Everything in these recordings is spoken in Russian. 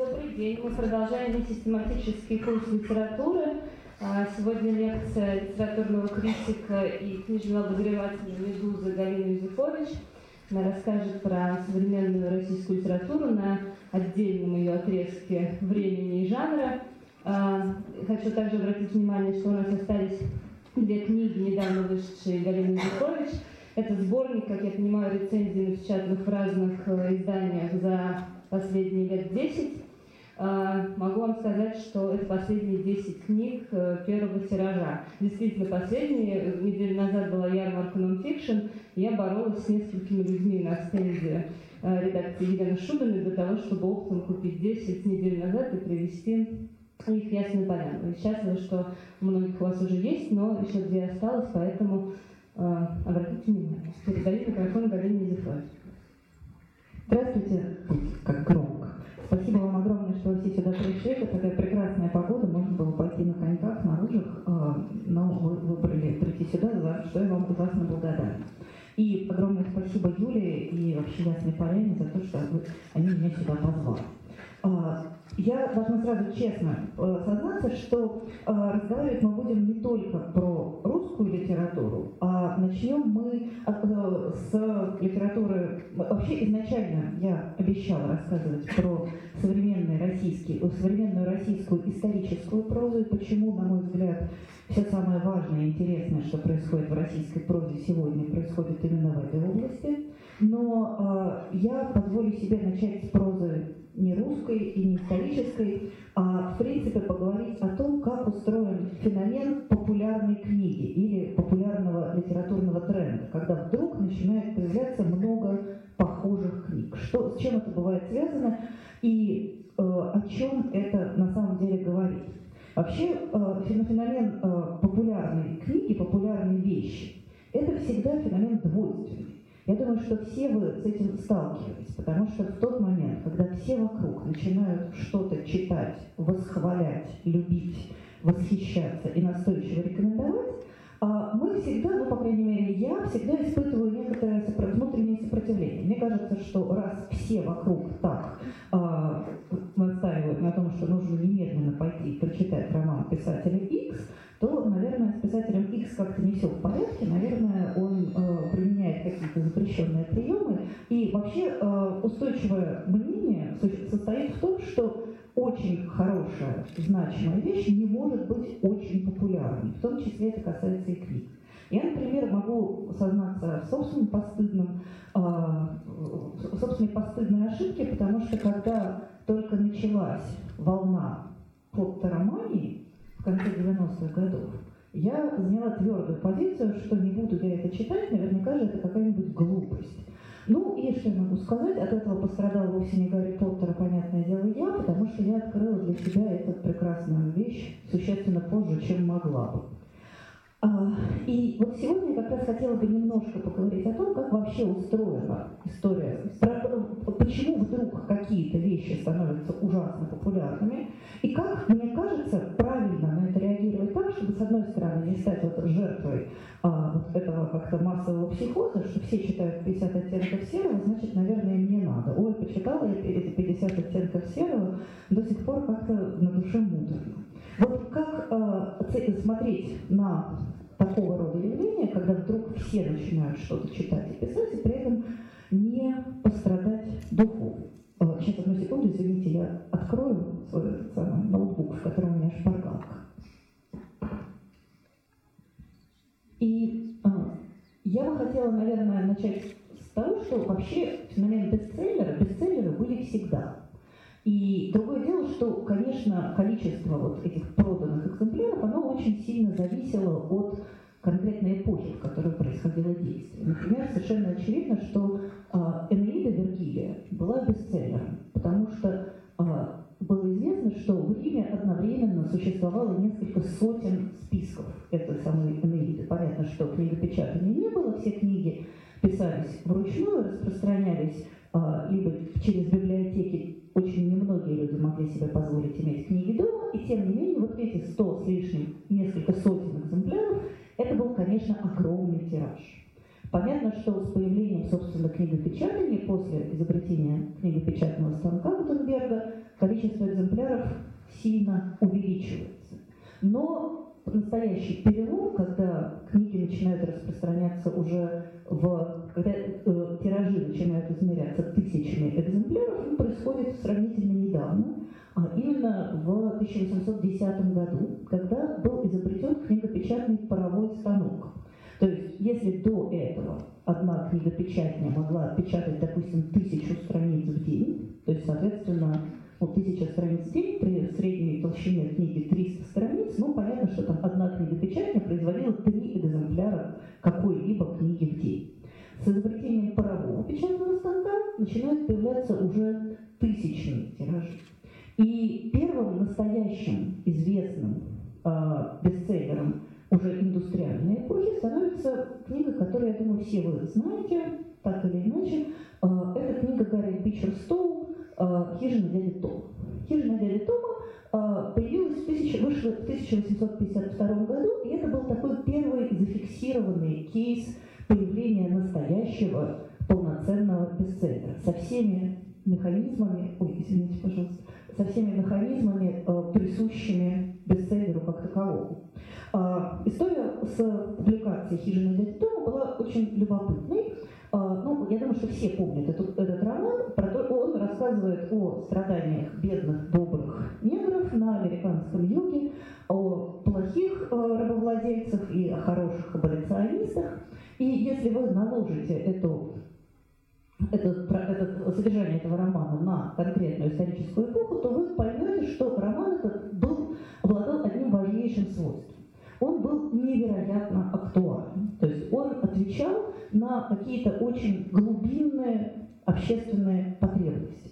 Добрый день. Мы продолжаем несистематический курс литературы. А, сегодня лекция литературного критика и книжного обозревателя «Медузы» Галины Юзефович. Она расскажет про современную российскую литературу на отдельном ее отрезке времени и жанра. А, хочу также обратить внимание, что у нас остались две книги, недавно вышедшие Галины Юзефович. Это сборник, как я понимаю, рецензий, напечатанных в разных э, изданиях за последние лет 10. А, могу вам сказать, что это последние 10 книг э, первого тиража. Действительно, последние, неделю назад была ярмарка нонфикшн, я боролась с несколькими людьми на стенде э, редакции Елены Шубиной для того, чтобы оптом купить 10 недель назад и привезти их ясно понятно. Счастлива, что у многих у вас уже есть, но еще две осталось, поэтому э, обратите внимание. Передаю микрофон Галине Зефович. Здравствуйте, как громко. Спасибо вам огромное, что вы все сюда пришли. Это такая прекрасная погода, можно было пойти на коньках, на лыжах, а, но вы выбрали прийти сюда, за что я вам ужасно благодарна. И огромное спасибо Юле и вообще Ясной Поляне за то, что они меня сюда позвали. Я должна сразу честно э, сознаться, что э, разговаривать мы будем не только про русскую литературу, а начнем мы э, с литературы... Вообще изначально я обещала рассказывать про современный российский, современную российскую историческую прозу и почему, на мой взгляд, все самое важное и интересное, что происходит в российской прозе сегодня, происходит именно в этой области. Но я позволю себе начать с прозы не русской и не исторической, а в принципе поговорить о том, как устроен феномен популярной книги или популярного литературного тренда, когда вдруг начинает появляться много похожих книг. Что, с чем это бывает связано и э, о чем это на самом деле говорит. Вообще э, феномен э, популярной книги, популярной вещи, это всегда феномен двойственный. Я думаю, что все вы с этим сталкивались, потому что в тот момент, когда все вокруг начинают что-то читать, восхвалять, любить, восхищаться и настойчиво рекомендовать, а, мы всегда, ну, по крайней мере, я всегда испытываю некоторое внутреннее сопротивление. Мне кажется, что раз все вокруг так а, настаивают на том, что нужно немедленно пойти прочитать роман писателя X, то, наверное, с писателем X как-то не все в порядке, наверное, он э, применяет какие-то запрещенные приемы. И вообще э, устойчивое мнение состоит в том, что очень хорошая, значимая вещь не может быть очень популярной. В том числе это касается и книг. Я, например, могу сознаться в собственном постыдном, э, в собственной постыдной ошибке, потому что когда только началась волна фоторомании, в конце 90-х годов, я заняла твердую позицию, что не буду я это читать, наверняка же это какая-нибудь глупость. Ну, и что я могу сказать, от этого пострадал вовсе не Гарри Поттер, а, понятное дело, я, потому что я открыла для себя эту прекрасную вещь существенно позже, чем могла бы. А, и вот сегодня я как раз хотела бы немножко поговорить о том, как вообще устроена история, почему вдруг какие-то вещи становятся ужасно популярными, и как, мне кажется, правильно на это реагировать так, чтобы, с одной стороны, не стать вот жертвой а, вот этого как-то массового психоза, что все читают 50 оттенков серого, значит, наверное, мне надо. Ой, почитала я эти 50 оттенков серого, до сих пор как-то на душе муторно. Вот как э, смотреть на такого рода явления, когда вдруг все начинают что-то читать и писать, и при этом не пострадать духовно. Э, сейчас, одну секунду, извините, я открою свой самый ноутбук, в котором у меня шпаргалка. И э, я бы хотела, наверное, начать с того, что вообще феномен бестселлера, бестселлеры были всегда. И другое дело, что, конечно, количество вот этих проданных экземпляров, оно очень сильно зависело от конкретной эпохи, в которой происходило действие. Например, совершенно очевидно, что э, Энеида Вергилия была бестселлером, потому что э, было известно, что в Риме одновременно существовало несколько сотен списков этой самой Энеиды. Понятно, что книгопечатания не было, все книги писались вручную, распространялись либо через библиотеки очень немногие люди могли себе позволить иметь книги дома, и тем не менее вот эти сто с лишним, несколько сотен экземпляров, это был, конечно, огромный тираж. Понятно, что с появлением, собственно, книгопечатания, после изобретения книгопечатного станка Гутенберга, количество экземпляров сильно увеличивается. Но настоящий перелом, когда книги начинают распространяться уже в, когда э, тиражи начинают измеряться тысячами экземпляров, он происходит сравнительно недавно, а именно в 1810 году, когда был изобретен книгопечатный паровой станок. То есть, если до этого одна книгопечатня могла печатать, допустим, тысячу страниц в день, то есть, соответственно, ну, тысяча страниц в день при средней толщине книги 300 страниц, ну, понятно, что там одна книгопечатня производила три экземпляра какой-либо книги в день. С изобретением парового печатного станка начинают появляться уже тысячные тиражи. И первым настоящим известным э, бестселлером уже индустриальной эпохи становится книга, которую, я думаю, все вы знаете, так или иначе. Э, это книга Гарри Бичер Стоу «Хижина дяди Тома». «Хижина дяди Тома» э, появилась в 1000, вышла в 1852 году, и это был такой первый зафиксированный кейс появления настоящего полноценного бестселлера со всеми механизмами, ой, извините, пожалуйста, со всеми механизмами, присущими бестселлеру как таковому. История с публикацией «Хижины дяди Тома» была очень любопытной. А, ну, я думаю, что все помнят этот, этот роман. Про то, он рассказывает о страданиях бедных, добрых негров на американском юге, о плохих э, рабовладельцах и о хороших аболиционистах. И если вы наложите эту это, это, содержание этого романа на конкретную историческую эпоху, то вы поймете, что роман этот был, обладал одним важнейшим свойством он был невероятно актуален. То есть он отвечал на какие-то очень глубинные общественные потребности.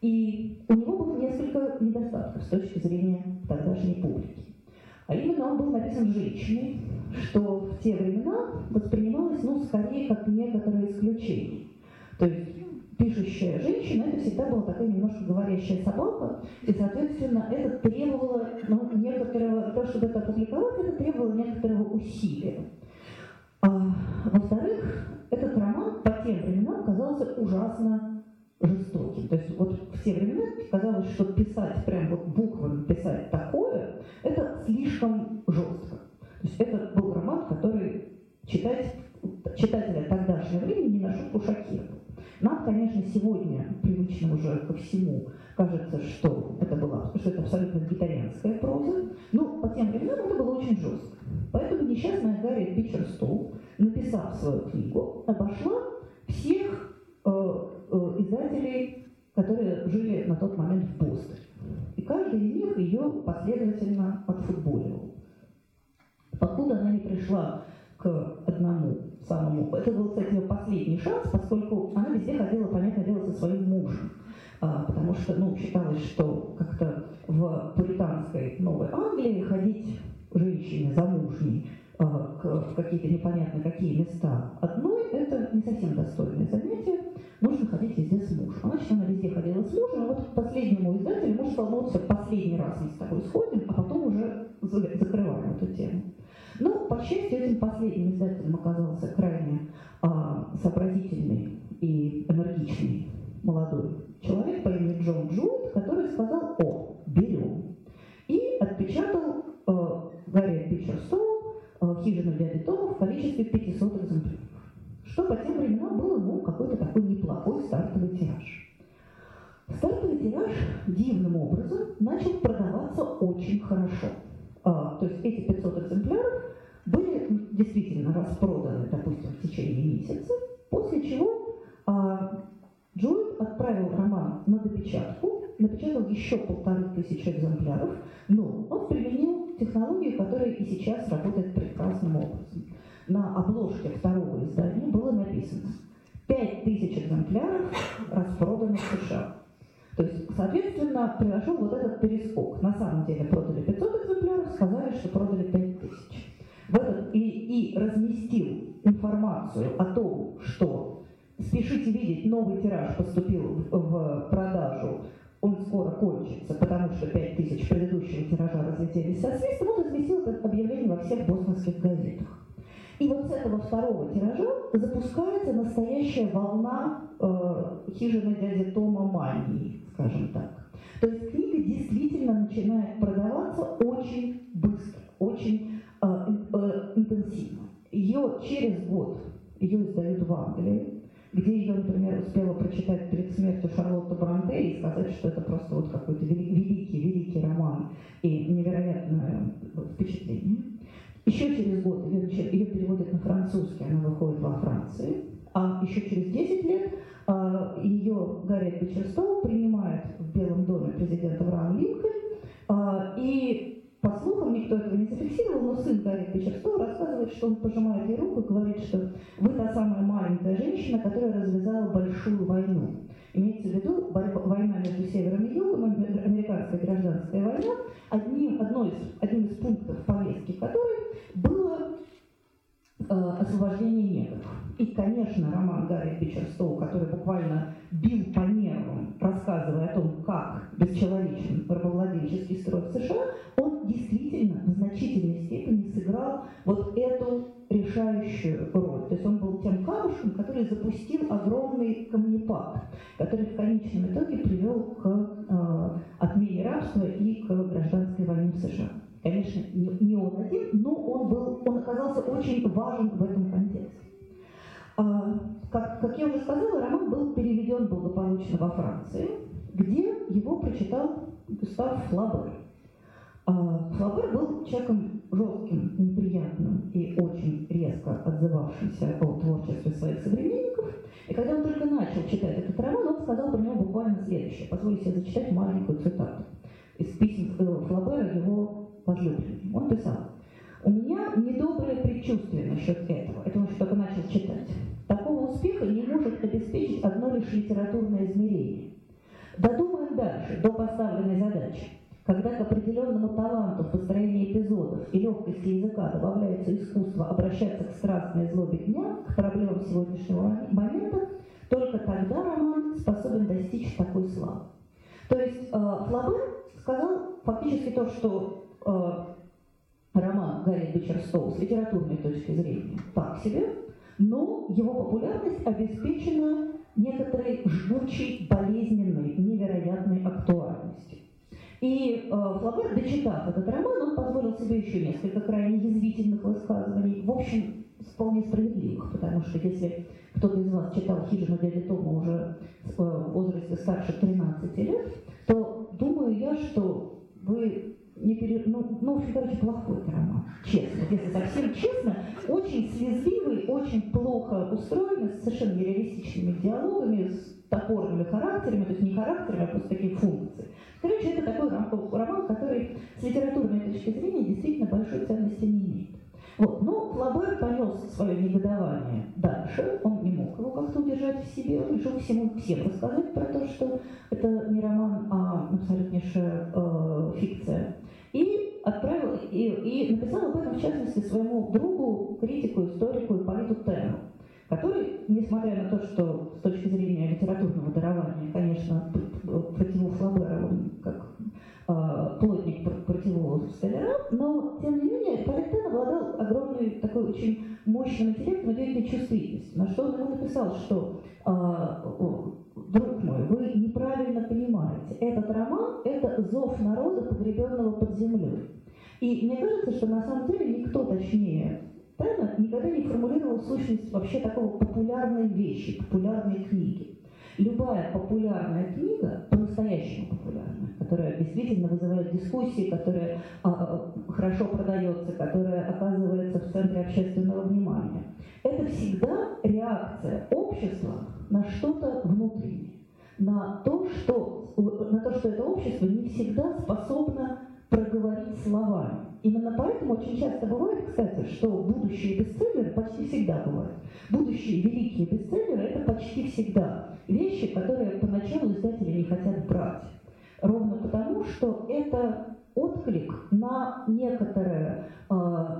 И у него было несколько недостатков с точки зрения тогдашней публики. А именно он был написан женщиной, что в те времена воспринималось, ну, скорее, как некоторое исключение. То есть пишущая женщина, это всегда была такая немножко говорящая собака, и, соответственно, это требовало ну, некоторого, то, чтобы это опубликовать, это требовало некоторого усилия. А, во-вторых, этот роман по тем временам казался ужасно жестоким. То есть вот в те времена казалось, что писать прям вот буквами писать такое, это слишком жестко. То есть это был роман, который читать, читателя тогдашнего времени не на шутку шокировал. Нам, конечно, сегодня привычно уже ко всему кажется, что это была, что это абсолютно вегетарианская проза, но по тем временам это было очень жестко. Поэтому несчастная Гарри Бичерстоу, написав свою книгу, обошла всех э, э, издателей, которые жили на тот момент в Бостоне. И каждый из них ее последовательно отфутболивал. Покуда она не пришла к одному самому. Это был, кстати, ее последний шанс, поскольку она везде ходила, понятное дело, со своим мужем. А, потому что, ну, считалось, что как-то в пуританской Новой Англии ходить женщине замужней а, в какие-то непонятно какие места одной, это не совсем достойное занятие. Нужно ходить везде с мужем. Значит, она везде ходила с мужем, а вот к последнему издателю муж ну, вот последний раз мы с тобой сходим, а потом уже закрываем эту тему. Но, по счастью, этим последним издателем оказался крайне а, сообразительный и энергичный молодой человек по имени Джон Джуд, который сказал «О, берем». И отпечатал э, Гарри Бичерстоу э, «Хижину дяди Тома» в количестве 500 экземпляров. Что по тем временам было, ну, какой-то такой неплохой стартовый тираж. Стартовый тираж дивным образом начал продаваться очень хорошо. А, то есть эти 500 экземпляров были действительно распроданы, допустим, в течение месяца, после чего а, Джоэл отправил роман на допечатку, напечатал еще полторы тысячи экземпляров, но он применил технологию, которая и сейчас работает прекрасным образом. На обложке второго издания было написано «5 тысяч экземпляров распроданы в США». То есть, соответственно, произошел вот этот перескок. На самом деле продали 500 экземпляров, сказали, что продали 5 тысяч. И, и разместил информацию о том, что спешите видеть, новый тираж поступил в продажу, он скоро кончится, потому что 5 тысяч предыдущего тиража разлетелись со свистом, он разместил это объявление во всех бостонских газетах. И вот с этого второго тиража запускается настоящая волна э, хижины дяди Тома мании, скажем так. То есть книга действительно начинает продаваться очень быстро, очень э, э, интенсивно. Ее через год ее издают в Англии, где ее, например, успела прочитать перед смертью Шарлотта Бранте и сказать, что это просто вот какой-то великий, великий роман и невероятное впечатление. Еще через год ее, ее переводят на французский, она выходит во Франции. А еще через 10 лет а, ее Гарри Бичерстоу принимает в Белом доме президента Авраам Линкольн. А, и по слухам, никто этого не зафиксировал, но сын Гарри Бичерстоу рассказывает, что он пожимает ей руку и говорит, что вы та самая маленькая женщина, которая развязала большую войну. Имеется в виду война между Севером и Югом, американская гражданская война, одним, одной одним из пунктов повестки которой было э, освобождение негров. И, конечно, роман Гарри Бичерстоу, который буквально бил по нервам, рассказывая о том, как бесчеловечен рабовладельческий строй в США, он действительно в значительной степени сыграл вот эту решающую роль. То есть он был тем камушком, который запустил огромный камнепад, который в конечном итоге привел к э, отмене рабства и к гражданской войне в США. Конечно, не, не он один, но он, был, он оказался очень важен в этом контексте. А, как, как я уже сказала, роман был переведен благополучно во Франции, где его прочитал Густав Флабер. А, Флабер был человеком жестким, неприятным и очень резко отзывавшимся о творчестве своих современников. И когда он только начал читать этот роман, он сказал про него буквально следующее. Позволю себе зачитать маленькую цитату из писем Флабера его возлюбленной. Он писал, «У меня недоброе предчувствие насчет этого». Это он только начал читать. Такого успеха не может обеспечить одно лишь литературное измерение. Додумаем дальше, до поставленной задачи. Когда к определенному таланту в построении эпизодов и легкости языка добавляется искусство обращаться к страстной злобе дня, к проблемам сегодняшнего момента, только тогда роман способен достичь такой славы. То есть э, Флабер сказал фактически то, что роман Гарри Бичерстоу с литературной точки зрения так себе, но его популярность обеспечена некоторой жгучей, болезненной, невероятной актуальностью. И э, Флабер, дочитав этот роман, он позволил себе еще несколько крайне язвительных высказываний, в общем, вполне справедливых, потому что если кто-то из вас читал «Хижину дяди Тома» уже э, в возрасте старше 13 лет, то думаю я, что вы не пере... ну, ну, короче, плохой роман, честно, если совсем честно, очень слезливый, очень плохо устроенный, с совершенно нереалистичными диалогами, с топорными характерами, то есть не характерами, а просто такие функции. Короче, это такой роман, который с литературной точки зрения действительно большой ценности не имеет. Вот. Но Флабер понес свое негодование дальше, он не мог его как-то удержать в себе, он решил всему, всем рассказать про то, что это не роман, а абсолютнейшая э, фикция. И отправил, и, и написал об этом, в частности, своему другу, критику, историку и политу Тену, который, несмотря на то, что с точки зрения литературного дарования, конечно, противу Флабера, он как э, плотник противовал Столяра, но, тем не менее, Паритен обладал огромной такой очень мощным интеллектом и чувствительностью, на что он ему написал, что э, друг мой, вы неправильно понимаете, этот роман – это зов народа, погребенного под землей. И мне кажется, что на самом деле никто точнее Тена никогда не формулировал сущность вообще такого популярной вещи, популярной книги. Любая популярная книга, по-настоящему популярная, которая действительно вызывает дискуссии, которая а, а, хорошо продается, которая оказывается в центре общественного внимания, это всегда реакция общества на что-то внутреннее, на то, что, на то, что это общество не всегда способно проговорить словами. Именно поэтому очень часто бывает, кстати, что будущие бестселлеры почти всегда бывают. Будущие великие бестселлеры – это почти всегда вещи, которые поначалу издатели не хотят брать. Ровно потому, что это отклик на некоторое э,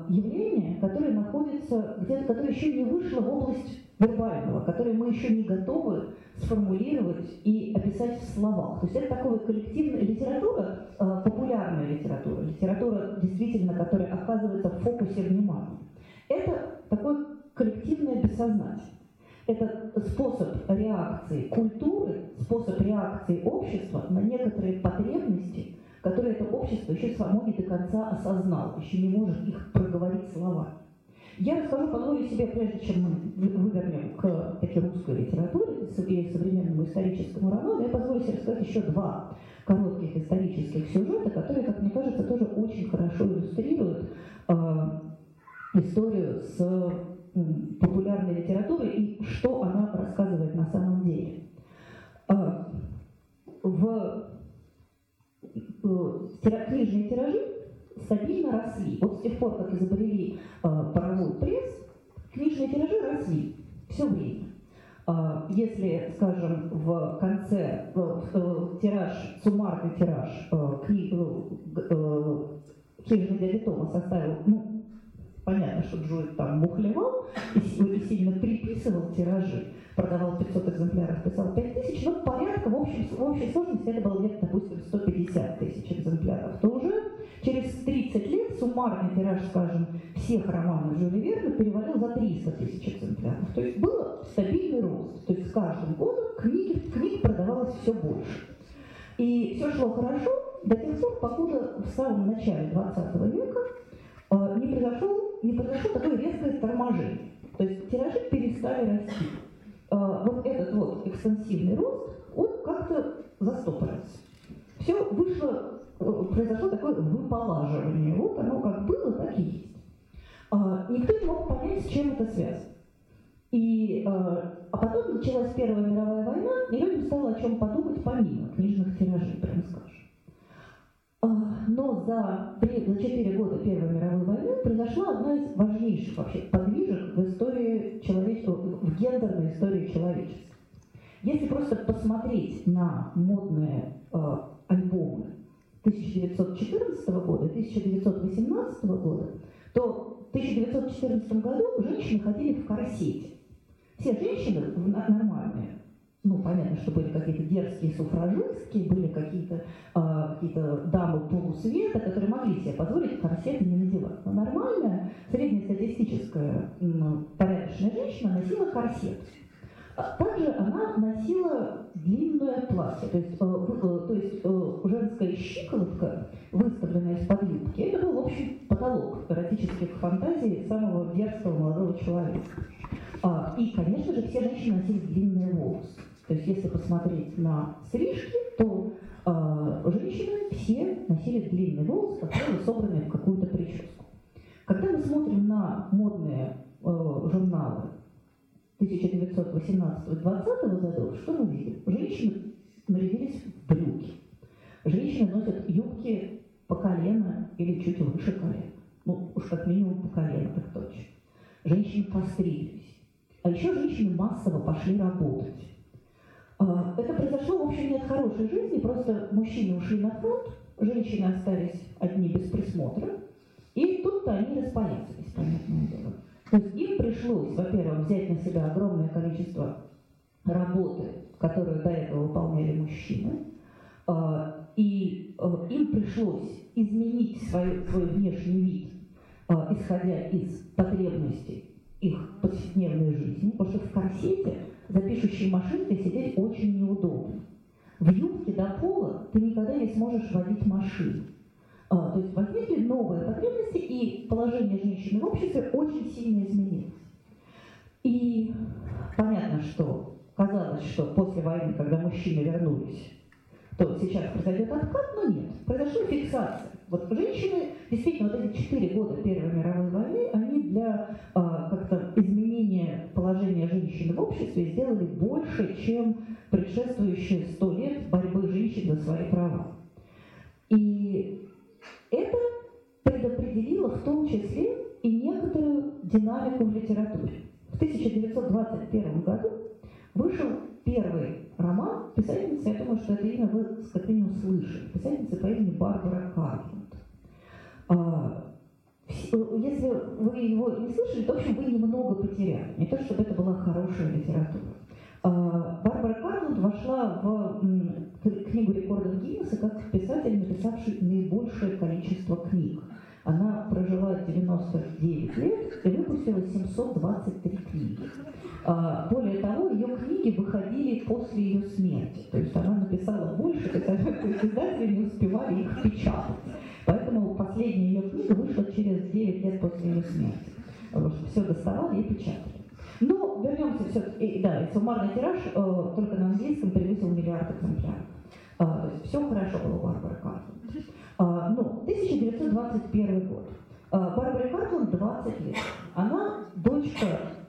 явление, которое находится где-то, которое еще не вышло в область вербального, которое мы еще не готовы сформулировать и описать в словах. То есть это такая коллективная литература, э, популярная литература, литература действительно, которая оказывается в фокусе внимания. Это такое коллективное бессознательное. Это способ реакции культуры, способ реакции общества на некоторые потребности, которые это общество еще само не до конца осознало, еще не может их проговорить словами. Я расскажу, позволю себе, прежде чем мы вывернем к таки русской литературе и современному историческому роману, я позволю себе рассказать еще два коротких исторических сюжета, которые, как мне кажется, тоже очень хорошо иллюстрируют э, историю с популярной литературой и что она рассказывает на самом деле. Э, в э, книжные тиражи стабильно росли. Вот с тех пор, как изобрели э, паровой пресс, книжные тиражи росли все время. А, если, скажем, в конце в, тираж, суммарный тираж э, книг, э, книжный дяди составил, ну, понятно, что Джой там мухлевал и, сильно приписывал тиражи, продавал 500 экземпляров, писал 5000, но порядка в, общем, в общей сложности это было где-то, допустим, 150 тысяч экземпляров, то уже через 30 лет суммарный тираж, скажем, всех романов Жюля Верна перевалил за 300 тысяч экземпляров. То есть был стабильный рост. То есть с каждым годом книги, книг продавалось все больше. И все шло хорошо до тех пор, покуда в самом начале 20 века не произошло, не произошло такое резкое торможение. То есть тиражи перестали расти. Э, вот этот вот экстенсивный рост, он как-то застопорился. Все вышло, э, произошло такое выполаживание. Вот оно как было, так и есть. Никто не мог понять, с чем это связано. И, а потом началась Первая мировая война, и людям стало о чем подумать помимо книжных тиражей, прямо скажем. Но за, 3, за 4 года Первой мировой войны произошла одна из важнейших вообще подвижек в истории человечества, в гендерной истории человечества. Если просто посмотреть на модные э, альбомы 1914 года, 1918 года, то в 1914 году женщины ходили в корсете. Все женщины нормальные, ну, понятно, что были какие-то дерзкие суфражистки, были какие-то э, какие дамы полусвета, которые могли себе позволить корсеты не надевать. Но нормальная, среднестатистическая, ну, порядочная женщина носила корсет. А также она носила длинное платье, то есть, э, э, то есть э, женская щиколотка, выставленная из-под юбки, это был общий потолок эротических фантазий самого дерзкого молодого человека. А, и, конечно же, все женщины носили длинные волосы. То есть, если посмотреть на стрижки, то э, женщины все носили длинные волосы, правило, собранные в какую-то прическу. Когда мы смотрим на модные э, журналы 1918-20 годов, что мы видим? Женщины нарядились в брюки. Женщины носят юбки по колено или чуть выше колена. Ну, уж как минимум по колено, так точно. Женщины постриглись. А еще женщины массово пошли работать. А, это произошло, в общем, не от хорошей жизни, просто мужчины ушли на фронт, женщины остались одни без присмотра, и тут-то они распоясались, понятное дело. То есть им пришлось, во-первых, взять на себя огромное количество работы, которую до этого выполняли мужчины, а, и а, им пришлось изменить свой, свой внешний вид, исходя из потребностей их повседневной жизни, потому что в корсете за пишущей машинкой сидеть очень неудобно. В юбке до пола ты никогда не сможешь водить машину. А, то есть возникли новые потребности, и положение женщины в обществе очень сильно изменилось. И понятно, что казалось, что после войны, когда мужчины вернулись, то сейчас произойдет откат, но нет. Произошла фиксация. Вот женщины, действительно, вот эти четыре года Первой мировой войны, они для а, как-то изменения положения женщины в обществе сделали больше, чем предшествующие сто лет борьбы женщин за свои права. И это предопределило в том числе и некоторую динамику в литературе. В 1921 году вышел первый роман писательницы, я думаю, что это имя вы как минимум слышали, писательница по имени Барбара Карланд. Если вы его не слышали, то, в общем, вы немного потеряли. Не то, чтобы это была хорошая литература. А, Барбара Карланд вошла в книгу рекордов Гиннесса как писатель, написавший наибольшее количество книг. Она прожила 99 лет и выпустила 723 книги. А, более того, ее книги выходили после ее смерти. То есть она написала больше, есть издатели не успевали их печатать. Поэтому последняя ее книга вышла через 9 лет после ее смерти. Потому что все доставали и печатали. Но вернемся все-таки, да, суммарный тираж э, только на английском превысил миллиард экземпляров. Э, есть все хорошо было у Барбары Картланд. Э, ну, 1921 год. Э, Барбаре Картланд 20 лет. Она дочка Э,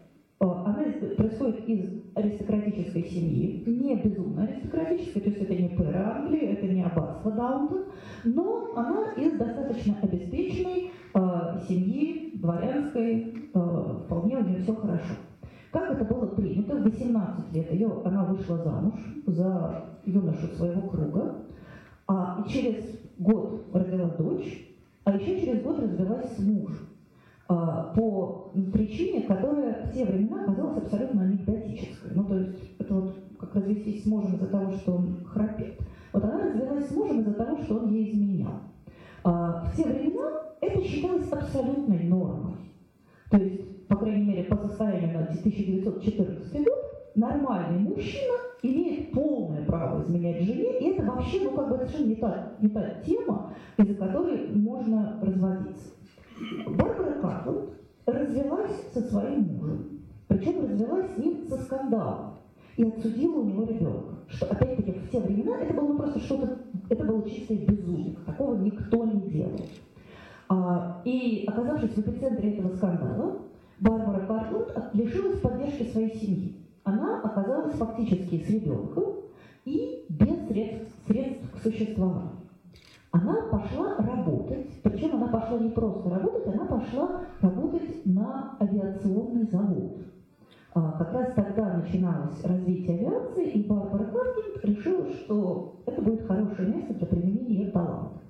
происходит из аристократической семьи, не безумно аристократической, то есть это не пэра Англии, это не аббатство Даунтон, но она из достаточно обеспеченной э, семьи, дворянской, э, вполне у нее все хорошо. Как это было принято? В 18 лет ее, она вышла замуж за юношу своего круга, а через год родила дочь, а еще через год развелась с мужем. А, по причине, которая в те времена казалась абсолютно анекдотической. Ну, то есть это вот как развестись с мужем из-за того, что он храпит. Вот она развелась с мужем из-за того, что он ей изменял. А, в те времена это считалось абсолютной нормой. То есть, по крайней мере, по состоянию на 1914 год, нормальный мужчина имеет полное право изменять жене, и это вообще, ну, как бы совершенно не та, не та тема, из-за которой можно разводиться. Барбара Картланд развелась со своим мужем, причем развелась с ним со скандалом и отсудила у него ребенка. Что, опять-таки, в те времена это было просто что-то, это было чистое безумие, такого никто не делал. А, и оказавшись в эпицентре этого скандала, Барбара Картланд лишилась поддержки своей семьи. Она оказалась фактически с ребенком и без средств, средств к существованию она пошла работать, причем она пошла не просто работать, она пошла работать на авиационный завод. А, как раз тогда начиналось развитие авиации, и Барбара Каркин решила, что это будет хорошее место для применения ее таланта.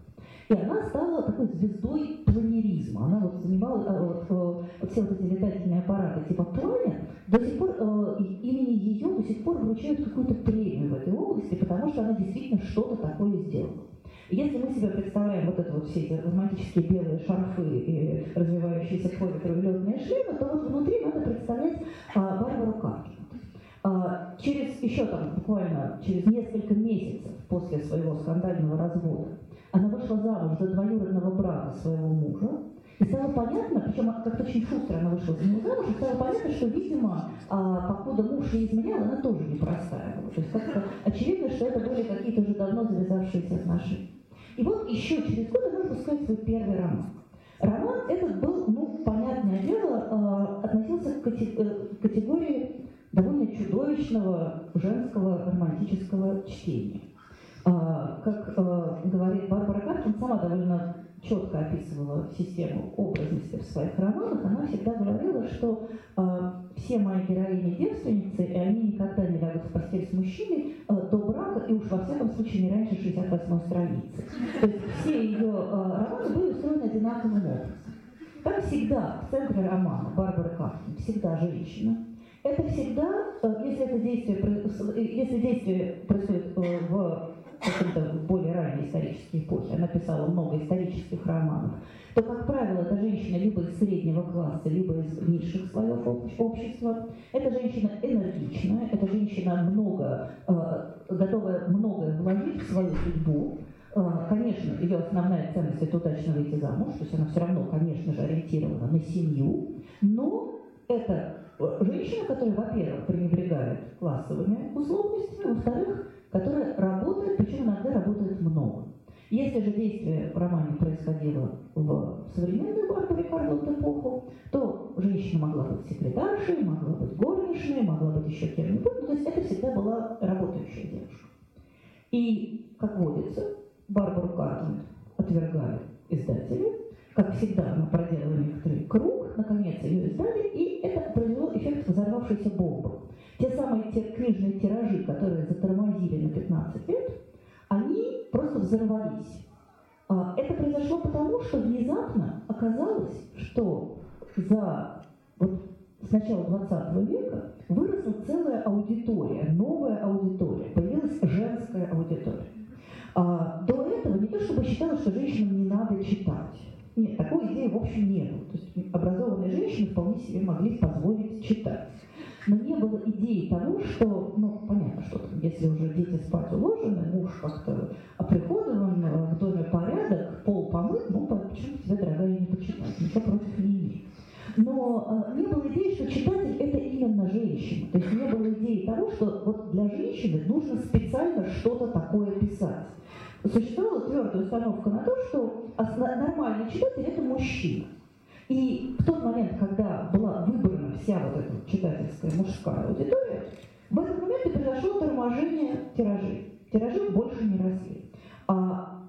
И она стала такой звездой планеризма. Она вот занимала э, вот, э, все вот эти летательные аппараты типа планер. До сих пор э, имени ее до сих пор вручают какую-то премию в этой области, потому что она действительно что-то такое сделала. Если мы себе представляем вот это вот все эти романтические белые шарфы и развивающиеся ковры летные шлемы, то вот внутри надо представлять а, Барбару Каркин. А, через еще там буквально через несколько месяцев после своего скандального развода она вышла замуж за двоюродного брата своего мужа, и стало понятно, причем как-то очень шустро она вышла за него замуж, и стало понятно, что, видимо, а, покуда муж ей изменял, она тоже непростая была. То есть как-то очевидно, что это были какие-то уже давно завязавшиеся отношения. И вот еще через год она выпускает свой первый роман. Роман этот был, ну, понятное дело, э, относился к э, категории довольно чудовищного женского романтического чтения. А, как э, говорит Барбара сама довольно четко описывала систему образности в своих романах, она всегда говорила, что э, все мои героини девственницы, и они никогда не лягут в постель с мужчиной э, до брака, и уж во всяком случае не раньше 68 страницы. То есть все ее э, романы были устроены одинаковым образом. Там всегда в центре романа Барбара Кафман, всегда женщина. Это всегда, если это действие, если действие происходит в каком-то более ранней исторической эпохе, она писала много исторических романов, то, как правило, это женщина либо из среднего класса, либо из низших слоев общества. Это женщина энергичная, это женщина много, э, готовая многое вложить в свою судьбу, э, Конечно, ее основная ценность – это удачно выйти замуж, то есть она все равно, конечно же, ориентирована на семью, но это женщина, которая, во-первых, пренебрегает классовыми условностями, во-вторых, которая работает, причем иногда работает много. Если же действие в романе происходило в современную Барбаре Карлот эпоху, то женщина могла быть секретаршей, могла быть горничной, могла быть еще кем-нибудь. Ну, то есть это всегда была работающая девушка. И, как водится, Барбару Карлот отвергали издатели. Как всегда, мы проделали некоторый круг, наконец ее издали, и это произвело эффект взорвавшейся бомбы. Те самые те книжные тиражи, которые затормозили на 15 лет, они просто взорвались. А, это произошло потому, что внезапно оказалось, что за вот с начала 20 века выросла целая аудитория, новая аудитория, появилась женская аудитория. А, до этого не то чтобы считалось, что женщинам не надо читать. Нет, такой идеи в общем не было. То есть образованные женщины вполне себе могли позволить читать. Но не было идеи того, что, ну, понятно, что если уже дети спать уложены, муж как-то оприходован, в доме порядок, пол помыт, ну, почему тебе, дорогая, не почитать? Ничего против не имеет. Но э, не было идеи, что читатель это именно женщина. То есть не было идеи того, что вот для женщины нужно специально что-то такое писать. Существовала твердая установка на то, что нормальный читатель это мужчина. И в тот момент, когда была выбрана вся вот эта читательская мужская аудитория, в этот момент и произошло торможение тиражей. Тиражи больше не росли. А,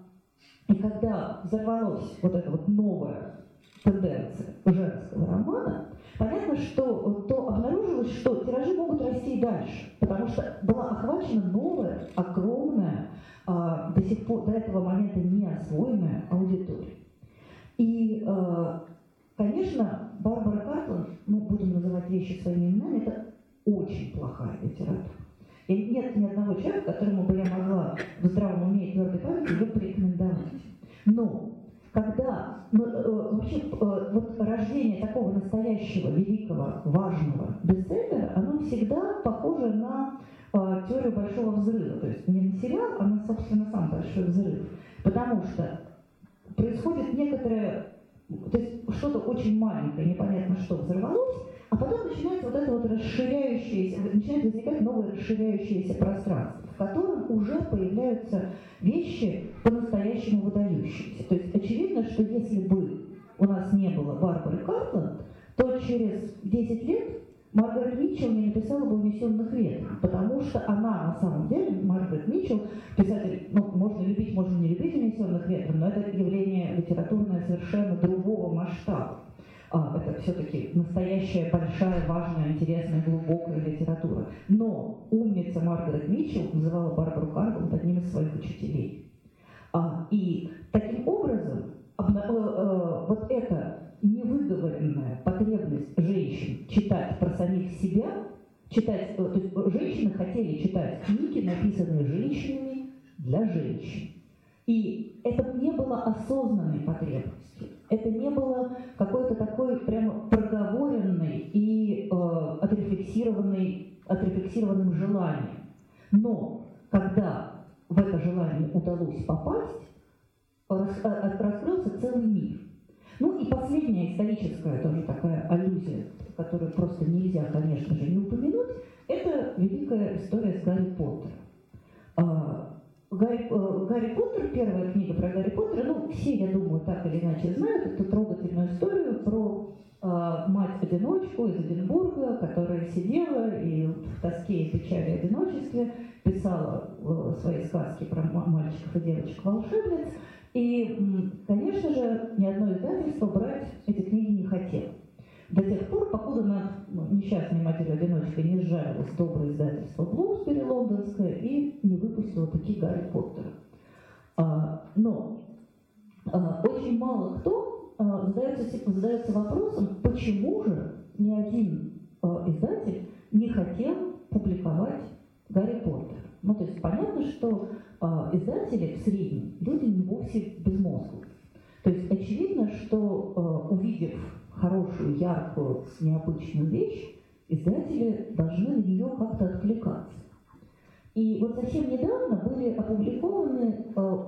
и когда взорвалась вот эта вот новая тенденция женского романа, понятно, что то обнаружилось, что тиражи могут расти и дальше, потому что была охвачена новая, огромная, до сих пор, до этого момента не освоенная аудитория. И а, Конечно, Барбара Картланд, ну, будем называть вещи своими именами, это очень плохая литература. И нет ни одного человека, которому бы я могла в здравом уме и твердой памяти ее порекомендовать. Но когда ну, э, вообще э, вот рождение такого настоящего, великого, важного бестселлера, оно всегда похоже на э, теорию большого взрыва. То есть не на сериал, а на, собственно, сам большой взрыв. Потому что происходит некоторое то есть что-то очень маленькое, непонятно что, взорвалось, а потом начинается вот это вот расширяющееся, начинает возникать новое расширяющееся пространство, в котором уже появляются вещи по-настоящему выдающиеся. То есть очевидно, что если бы у нас не было Барбары Картланд, то через 10 лет Маргарет Митчелл не написала бы «Унесенных ветром», потому что она на самом деле, Маргарет Митчелл, писатель, ну, можно любить, можно не любить «Унесенных ветром», но это явление литературное совершенно другого масштаба. А, это все-таки настоящая, большая, важная, интересная, глубокая литература. Но умница Маргарет Митчелл называла Барбару Карбон одним из своих учителей. А, и таким образом обна- э, э, вот это невыговоренная потребность женщин читать про самих себя, читать, э, то есть женщины хотели читать книги, написанные женщинами для женщин. И это не было осознанной потребностью, это не было какой-то такой прямо проговоренной и э, отрефлексированной, отрефлексированным желанием. Но когда в это желание удалось попасть, э, раскрылся целый мир – ну и последняя историческая тоже такая аллюзия, которую просто нельзя, конечно же, не упомянуть, это великая история с Гарри Поттером. А, Гарри, э, Гарри Поттер, первая книга про Гарри Поттера, ну, все, я думаю, так или иначе знают эту трогательную историю про э, мать-одиночку из Эдинбурга, которая сидела и в тоске и печали одиночестве писала э, свои сказки про мальчиков и девочек-волшебниц, и, конечно же, ни одно издательство брать эти книги не хотело. До тех пор, покуда над ну, несчастной матерью-одиночкой не сжалилось доброе издательство Блумсбери лондонское и не выпустило такие Гарри Поттера. А, но а, очень мало кто а, задается, задается вопросом, почему же ни один а, издатель не хотел публиковать Гарри Поттера. Ну, то есть понятно, что э, издатели в среднем люди не вовсе безмозглые. То есть очевидно, что э, увидев хорошую, яркую, необычную вещь, издатели должны на нее как-то откликаться. И вот совсем недавно были опубликованы э,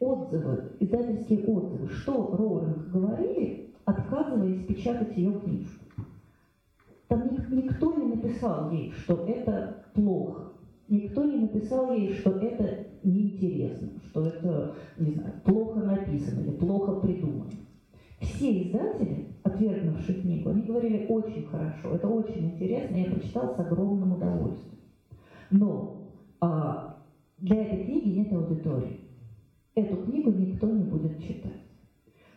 отзывы, издательские отзывы, что Роулинг говорили, отказываясь печатать ее книжку. Там никто не написал ей, что это плохо. Никто не написал ей, что это неинтересно, что это, не знаю, плохо написано или плохо придумано. Все издатели, отвергнувшие книгу, они говорили очень хорошо, это очень интересно, я прочитал с огромным удовольствием. Но а, для этой книги нет аудитории. Эту книгу никто не будет читать.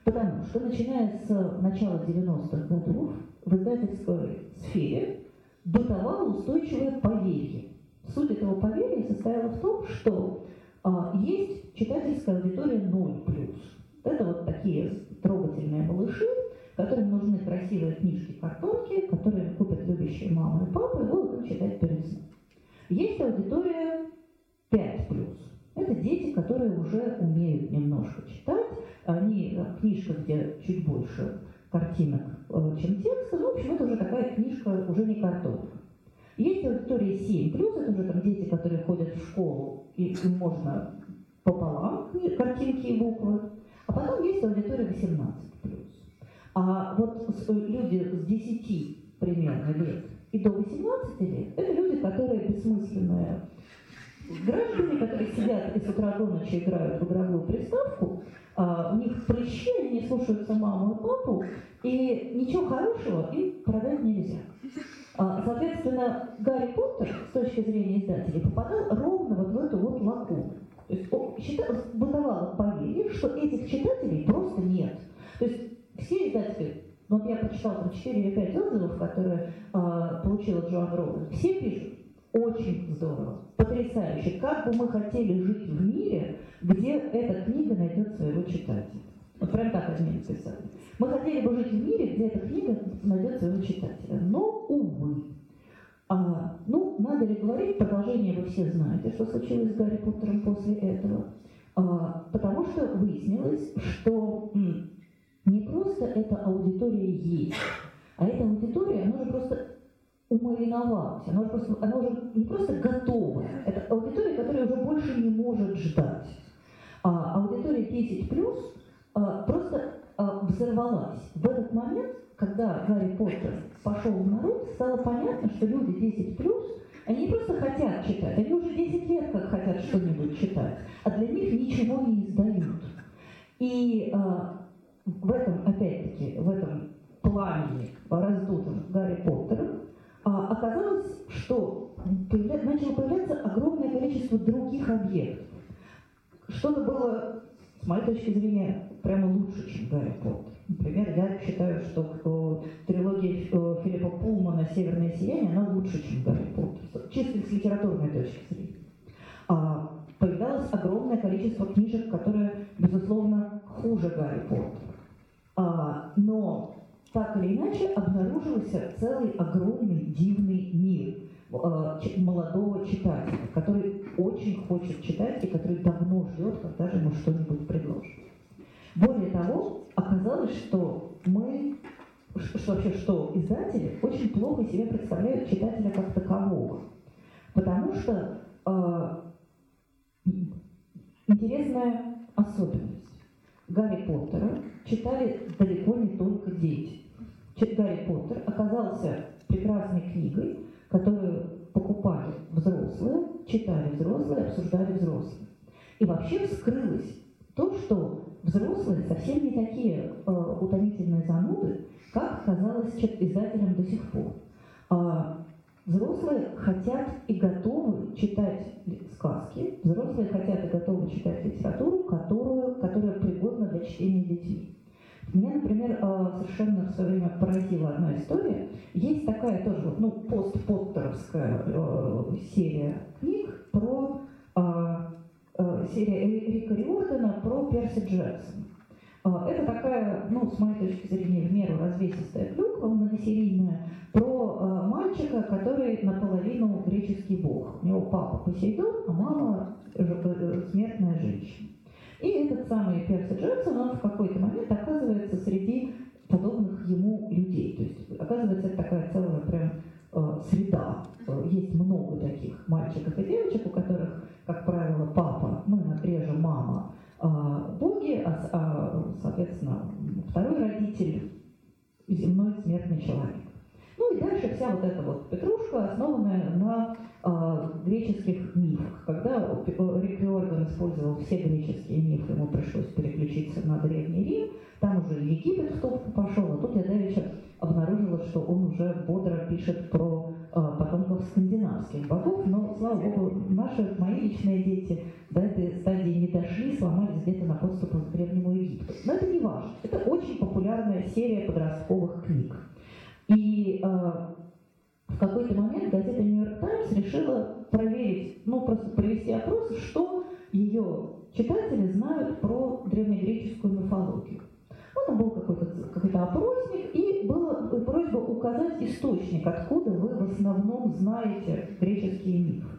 Потому что, начиная с начала 90-х годов, в издательской сфере бытовало устойчивое поверье, Суть этого поверья состояла в том, что а, есть читательская аудитория 0+. Это вот такие трогательные малыши, которым нужны красивые книжки, картонки, которые купят любящие мама и папа и будут им читать перед. Есть аудитория 5+. Это дети, которые уже умеют немножко читать, они книжка, где чуть больше картинок, э, чем текста. Ну, в общем, это уже такая книжка, уже не картон. Есть аудитория 7+, это уже там дети, которые ходят в школу, и им можно пополам картинки и буквы. А потом есть аудитория 18+. А вот люди с 10 примерно лет и до 18 лет, это люди, которые бессмысленные граждане, которые сидят и с утра до ночи играют в игровую приставку, а, у них прыщи, они слушаются маму и папу, и ничего хорошего им продать нельзя. А, соответственно, Гарри Поттер, с точки зрения издателей, попадал ровно вот в эту вот лакуну. То есть считал, бытовало поверье, что этих читателей просто нет. То есть все издатели, ну, вот я прочитала там 4 или 5 отзывов, которые э, получила Джоан Роулинг, все пишут, очень здорово, потрясающе. Как бы мы хотели жить в мире, где эта книга найдет своего читателя. Вот прям так они написали. Мы хотели бы жить в мире, где эта книга найдет своего читателя. Но, увы. А, ну, надо ли говорить, продолжение вы все знаете, что случилось с Гарри Поттером после этого. А, потому что выяснилось, что м, не просто эта аудитория есть, а эта аудитория, она же просто умариновалась, она уже, просто, она уже не просто готова, это аудитория, которая уже больше не может ждать. А аудитория 10 плюс просто а, взорвалась. В этот момент, когда Гарри Поттер пошел в народ, стало понятно, что люди 10 плюс, они не просто хотят читать, они уже 10 лет как хотят что-нибудь читать, а для них ничего не издают. И а, в этом, опять-таки, в этом пламени раздутом Гарри Поттером а, оказалось, что появля... начало появляться огромное количество других объектов. Что-то было, с моей точки зрения, прямо лучше, чем Гарри Поттер. Например, я считаю, что э, трилогия э, Филиппа Пулмана «Северное сияние» она лучше, чем Гарри Поттер, чисто с литературной точки зрения. А, появилось огромное количество книжек, которые, безусловно, хуже Гарри Поттера. А, но так или иначе обнаружился целый огромный дивный мир молодого читателя, который очень хочет читать и который давно ждет, когда же ему что-нибудь предложат. Более того, оказалось, что мы, что вообще, что издатели очень плохо себе представляют читателя как такового. Потому что э, интересная особенность. Гарри Поттера читали далеко не только дети. Гарри Поттер оказался прекрасной книгой, которую покупали взрослые, читали взрослые, обсуждали взрослые. И вообще вскрылось то, что взрослые совсем не такие э, утомительные зануды, как казалось издателям до сих пор. А взрослые хотят и готовы читать сказки, взрослые хотят и готовы читать литературу, которую, которая пригодна для чтения детьми. Меня, например, э, совершенно в свое время поразила одна история. Есть такая тоже ну, постпоттеровская э, серия книг про э, серия Рика Риордена про Перси Джексона. Это такая, ну, с моей точки зрения, в меру развесистая клюква, многосерийная, про мальчика, который наполовину греческий бог. У него папа Посейдон, а мама смертная женщина. И этот самый Перси Джексон, он в какой-то момент оказывается среди подобных ему людей. То есть оказывается это такая целая прям э, среда. Э, есть много таких мальчиков и девочек, у которых, как правило, папа, ну реже мама, э, боги, а, а, соответственно, второй родитель земной смертный человек. Ну и дальше вся вот эта вот петрушка, основанная на э, греческих мифах. Когда Рик Риордан использовал все греческие мифы, ему пришлось переключиться на Древний Рим, там уже Египет в топку пошел, а тут я давеча обнаружила, что он уже бодро пишет про э, потомков скандинавских богов, но, слава богу, наши, мои личные дети до этой стадии не дошли, сломались где-то на подступах к Древнему Египту. Но это не важно. Это очень популярная серия подростковых книг. И э, в какой-то момент газета «Нью-Йорк Таймс» решила проверить, ну, просто провести опрос, что ее читатели знают про древнегреческую мифологию. Ну, там был какой-то какой опросник, и была просьба указать источник, откуда вы в основном знаете греческие мифы.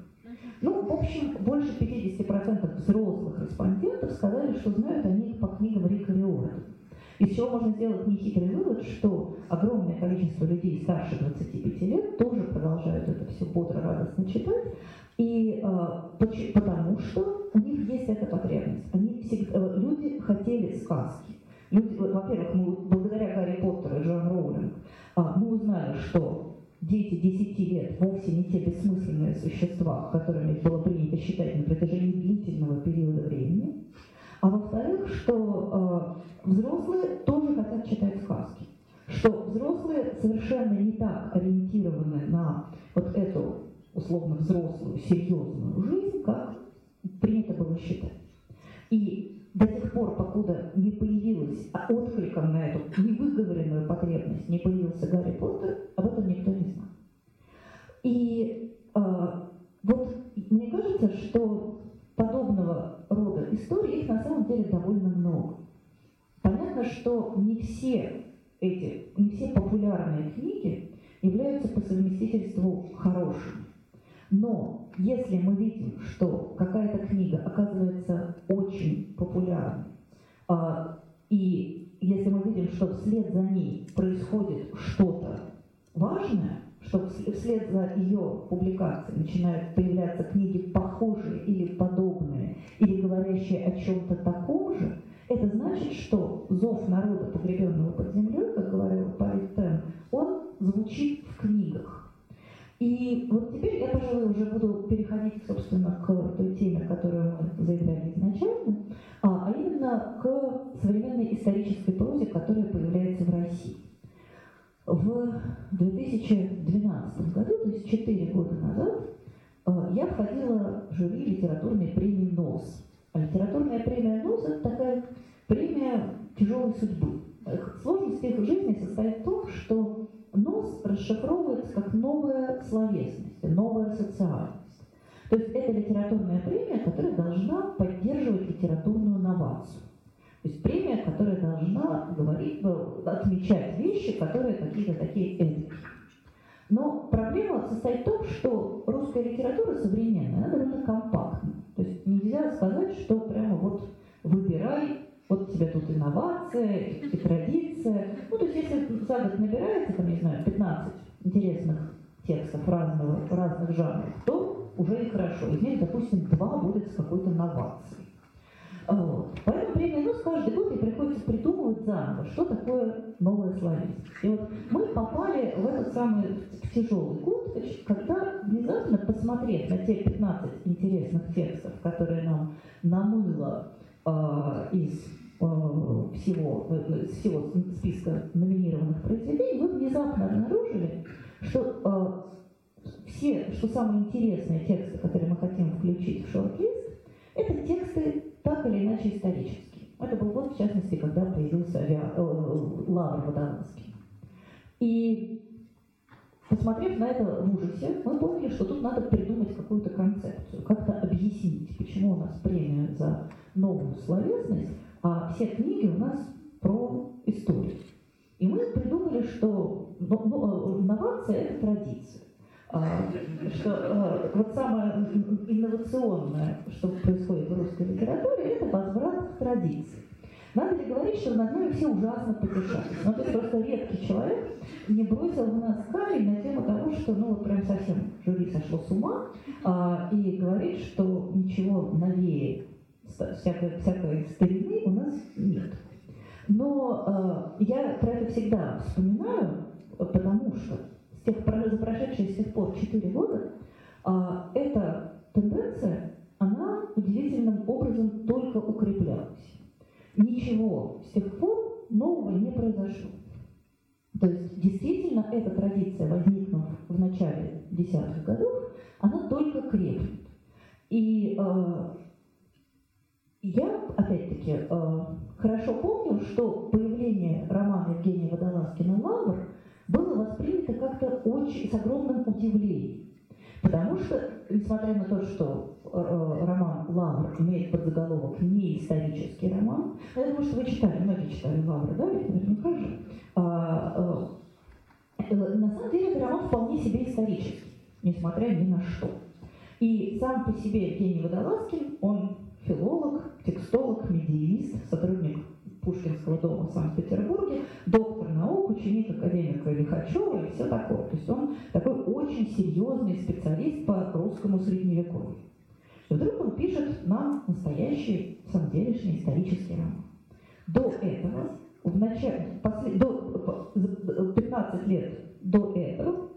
Ну, в общем, больше 50% взрослых респондентов сказали, что знают они их по книгам Рика Риорда. Из чего можно сделать нехитрый вывод, что огромное количество людей старше 25 лет тоже продолжают это все бодро, радостно читать, и э, потому что у них есть эта потребность. Они всегда, э, люди хотели сказки. Люди, во-первых, мы благодаря Гарри Поттеру и Джон Роулинг э, мы узнали, что дети 10 лет вовсе не те бессмысленные существа, которыми было принято считать на протяжении длительного периода времени. А во-вторых, что э, взрослые тоже хотят читать сказки. Что взрослые совершенно не так ориентированы на вот эту условно взрослую, серьезную жизнь, как принято было считать. И до тех пор, покуда не появилась а откликом на эту невыговоренную потребность, не появился Гарри Поттер, об этом никто не знал. И э, вот мне кажется, что подобного рода истории, их на самом деле довольно много. Понятно, что не все эти, не все популярные книги являются по совместительству хорошими. Но если мы видим, что какая-то книга оказывается очень популярной, а, и если мы видим, что вслед за ней происходит что-то важное, что вслед за ее публикацией начинают появляться книги похожие или подобные, или говорящие о чем-то таком же, это значит, что зов народа, погребенного под землей, как говорил Парит Тен, он звучит в книгах. И вот теперь я, пожалуй, уже буду переходить, собственно, к той теме, которую мы заявляли изначально, а, а именно к современной исторической прозе, которая появляется в России. В 2012 году, то есть 4 года назад, а, я входила в жюри литературной премии НОС. Литературная премия это такая премия тяжелой судьбы. Сложность их жизни состоит в том, что нос расшифровывается как новая словесность, новая социальность. То есть это литературная премия, которая должна поддерживать литературную новацию. То есть премия, которая должна говорить, э, отмечать вещи, которые какие-то такие эдакие. Но проблема состоит в том, что русская литература современная, она довольно компактна. То есть нельзя сказать, что прямо вот выбирай вот у тебя тут инновация, и традиция. Ну, то есть если за год набирается, там, не знаю, 15 интересных текстов разного, разных жанров, то уже и хорошо. Из них, допустим, два будет с какой-то новацией. Вот. Поэтому премия НОС каждый год и приходится придумывать заново, что такое новое словесность. И вот мы попали в этот самый тяжелый год, когда внезапно, посмотрев на те 15 интересных текстов, которые нам намыло а, из а, всего, э, всего списка номинированных произведений, вы внезапно обнаружили, что а, все, что самые интересные тексты, которые мы хотим включить в шорт-лист, это тексты так или иначе исторические. Это был год, в частности, когда появился авиа... Э, Лавр Водолазский. И Посмотрев на это в ужасе, мы поняли, что тут надо придумать какую-то концепцию, как-то объяснить, почему у нас премия за новую словесность, а все книги у нас про историю. И мы придумали, что ну, ну, инновация – это традиция. А, что а, вот самое инновационное, что происходит в русской литературе, это возврат к традиции. Надо ли говорить, что над нами все ужасно потешались? Ну, то есть просто редкий человек не бросил в нас камень на тему того, что, ну, вот прям совсем жюри сошло с ума, а, и говорит, что ничего новее всякой, всякой старины у нас нет. Но э, я про это всегда вспоминаю, потому что тех, за прошедшие с тех пор 4 года э, эта тенденция, она удивительным образом только укреплялась ничего с тех пор нового не произошло. То есть действительно эта традиция, возникнув в начале десятых годов, она только крепнет. И э, я, опять-таки, э, хорошо помню, что появление романа Евгения Водолазкина «Лавр» было воспринято как-то очень с огромным удивлением. Потому что, несмотря на то, что э, э, роман «Лавр» имеет подзаголовок не исторический роман, я думаю, что вы читали, многие читали «Лавр», да, наверняка же, а, э, на самом деле это роман вполне себе исторический, несмотря ни на что. И сам по себе Евгений Водолазкин, он филолог, текстолог, медиевист, сотрудник Пушкинского дома в Санкт-Петербурге, доктор наук, ученик академика Лихачева и все такое. То есть он такой очень серьезный специалист по русскому средневековью. И вдруг он пишет нам настоящий, самоделишний исторический роман. До этого, в начале, после, до, 15 лет до этого,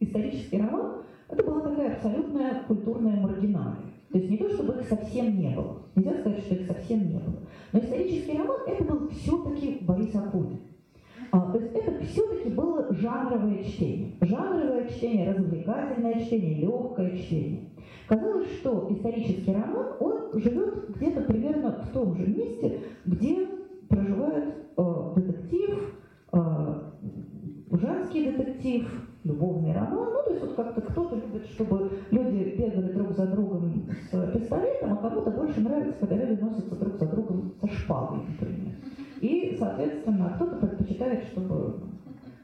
исторический роман это была такая абсолютная культурная маргиналия. То есть не то, чтобы их совсем не было. Нельзя сказать, что их совсем не было. Но исторический роман это был все-таки Борис Акунин. А, то есть это все-таки было жанровое чтение. Жанровое чтение, развлекательное чтение, легкое чтение. Казалось, что исторический роман, он живет где-то примерно в том же месте, где проживает э, детектив, э, женский детектив, любовный роман. Ну, то есть вот как-то кто-то любит, чтобы люди бегали друг за другом с пистолетом, а кому-то больше нравится, когда люди носятся друг за другом со шпагой, например. И, соответственно, кто-то предпочитает, чтобы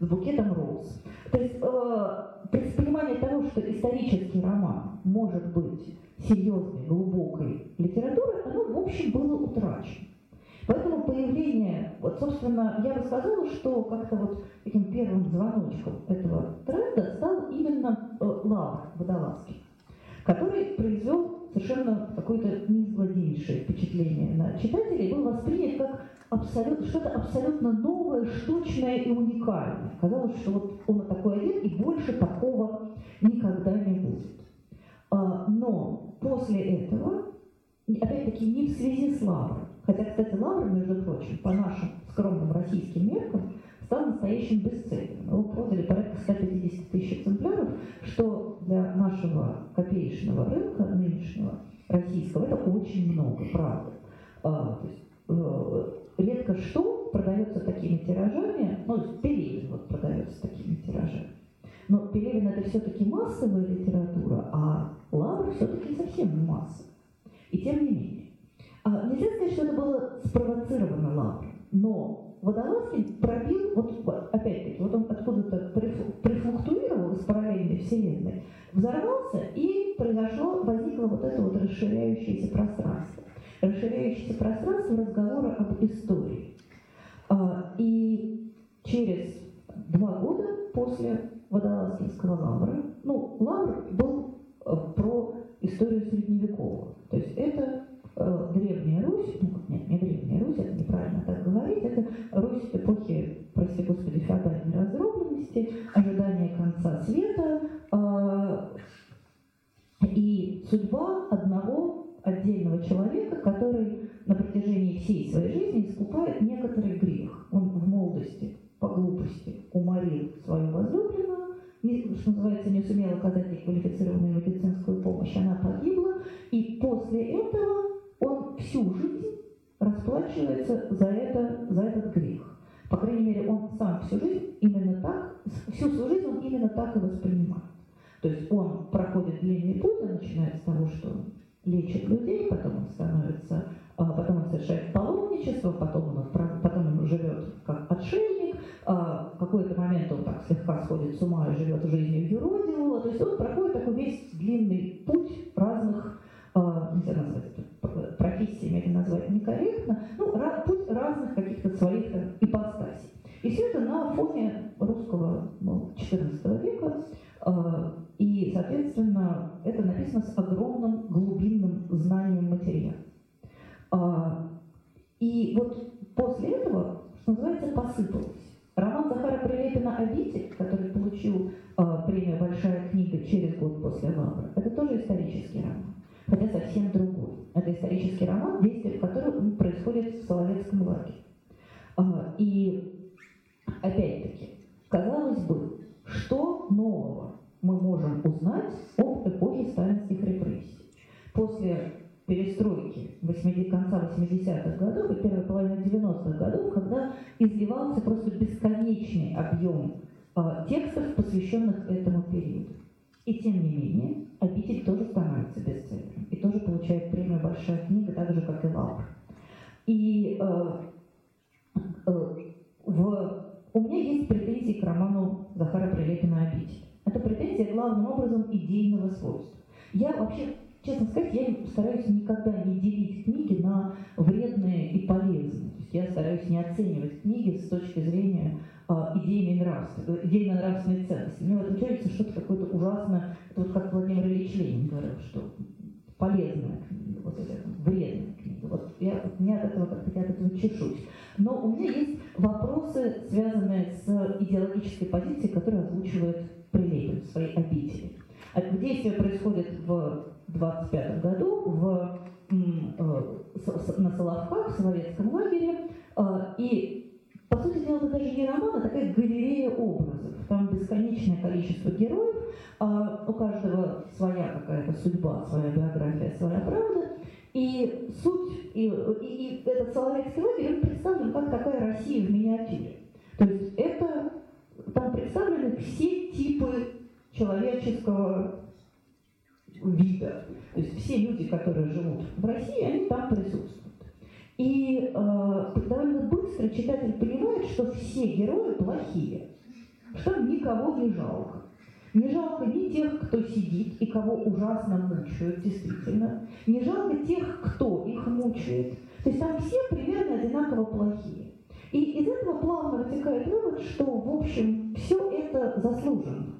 с букетом роз. То есть э, понимание того, что исторический роман может быть серьезной, глубокой литературой, оно, в общем, было утрачено. Поэтому появление, вот, собственно, я бы что как-то вот таким первым звоночком этого тренда стал именно э, Лавр Водолазский, который произвел совершенно какое-то неизгладнейшее впечатление на читателей, был воспринят как абсолютно, что-то абсолютно новое, штучное и уникальное. Казалось, что вот он такой один, и больше такого никогда не будет. А, но после этого, опять-таки, не в связи с Лавром, Хотя, кстати, Лавр, между прочим, по нашим скромным российским меркам, стал настоящим бестселлером. Его продали порядка 150 тысяч экземпляров, что для нашего копеечного рынка нынешнего российского это очень много, правда. А, то есть, э, редко что продается такими тиражами, ну, Пелевин вот продается такими тиражами. Но Пелевин это все-таки массовая литература, а Лавр все-таки совсем не масса. И тем не менее. А, нельзя сказать, что это было спровоцировано Лавром, но Водолазкин пробил, вот опять-таки, вот он откуда-то прифлуктуировал из параллельной вселенной, взорвался и произошло, возникло вот это вот расширяющееся пространство. Расширяющееся пространство разговора об истории. А, и через два года после Водолазкинского лавра, ну, лавр был э, про историю средневековую. То есть это Древняя Русь, ну нет, не Древняя Русь, это неправильно так говорить, это Русь эпохи, прости господи, феодальной раздробленности, ожидания конца света э, и судьба одного отдельного человека, который на протяжении всей своей жизни искупает некоторый грех. Он в молодости по глупости уморил свою возлюбленную, не, что называется, не сумел оказать ей квалифицированную медицинскую помощь, она всю жизнь именно так, всю свою жизнь он именно так и воспринимает. То есть он проходит длинный путь, он начинает с того, что лечит людей, потом он становится, а, потом он совершает паломничество, потом он, потом он живет как отшельник, а, в какой-то момент он так слегка сходит с ума и живет жизнью юродивого. То есть он проходит такой весь длинный путь разных, а, нельзя назвать это профессиями это назвать некорректно, ну, путь разных каких-то своих там, ипостасей. И все это на фоне русского ну, XIV века, э, и, соответственно, это написано с огромным глубинным знанием материала. И вот после этого, что называется, посыпалось. Роман Захара Прилепина «Обитель», который получил э, премию «Большая книга» через год после Лавра, это тоже исторический роман хотя совсем другой. Это исторический роман, действие в котором происходит в Соловецком лагере. А, и опять-таки, казалось бы, что нового мы можем узнать об эпохе сталинских репрессий? После перестройки 80, конца 80-х годов и первой половины 90-х годов, когда изливался просто бесконечный объем а, текстов, посвященных этому периоду. И тем не менее, обитель тоже становится бестселлером и тоже получает премию «Большая книга», так же, как и «Лавр». И э, э, в, у меня есть претензии к роману Захара Прилепина «Обитель». Это претензия главным образом идейного свойства. Я вообще честно сказать, я стараюсь никогда не делить книги на вредные и полезные. То есть я стараюсь не оценивать книги с точки зрения а, идейной нравственной, э, идейно-нравственной ценности. Мне этом кажется что-то какое-то ужасное, это вот как Владимир Ильич Ленин говорил, что полезная книга, вот это вредная книга. Вот я, меня от этого как-то я от этого чешусь. Но у меня есть вопросы, связанные с идеологической позицией, которую озвучивает Прилепин в своей обители. А действие происходит в 25 году в, э, на Соловках, в советском лагере, э, и, по сути дела, это даже не роман, а такая галерея образов. Там бесконечное количество героев, а у каждого своя какая-то судьба, своя биография, своя правда. И суть, и, и, и этот Соловецкий лагерь, он представлен как такая Россия в миниатюре. То есть это, там представлены все типы человеческого вида. То есть все люди, которые живут в России, они там присутствуют. И э, довольно быстро читатель понимает, что все герои плохие, что никого не жалко. Не жалко ни тех, кто сидит и кого ужасно мучают, действительно. Не жалко тех, кто их мучает. То есть там все примерно одинаково плохие. И из этого плавно вытекает вывод, что, в общем, все это заслуженно.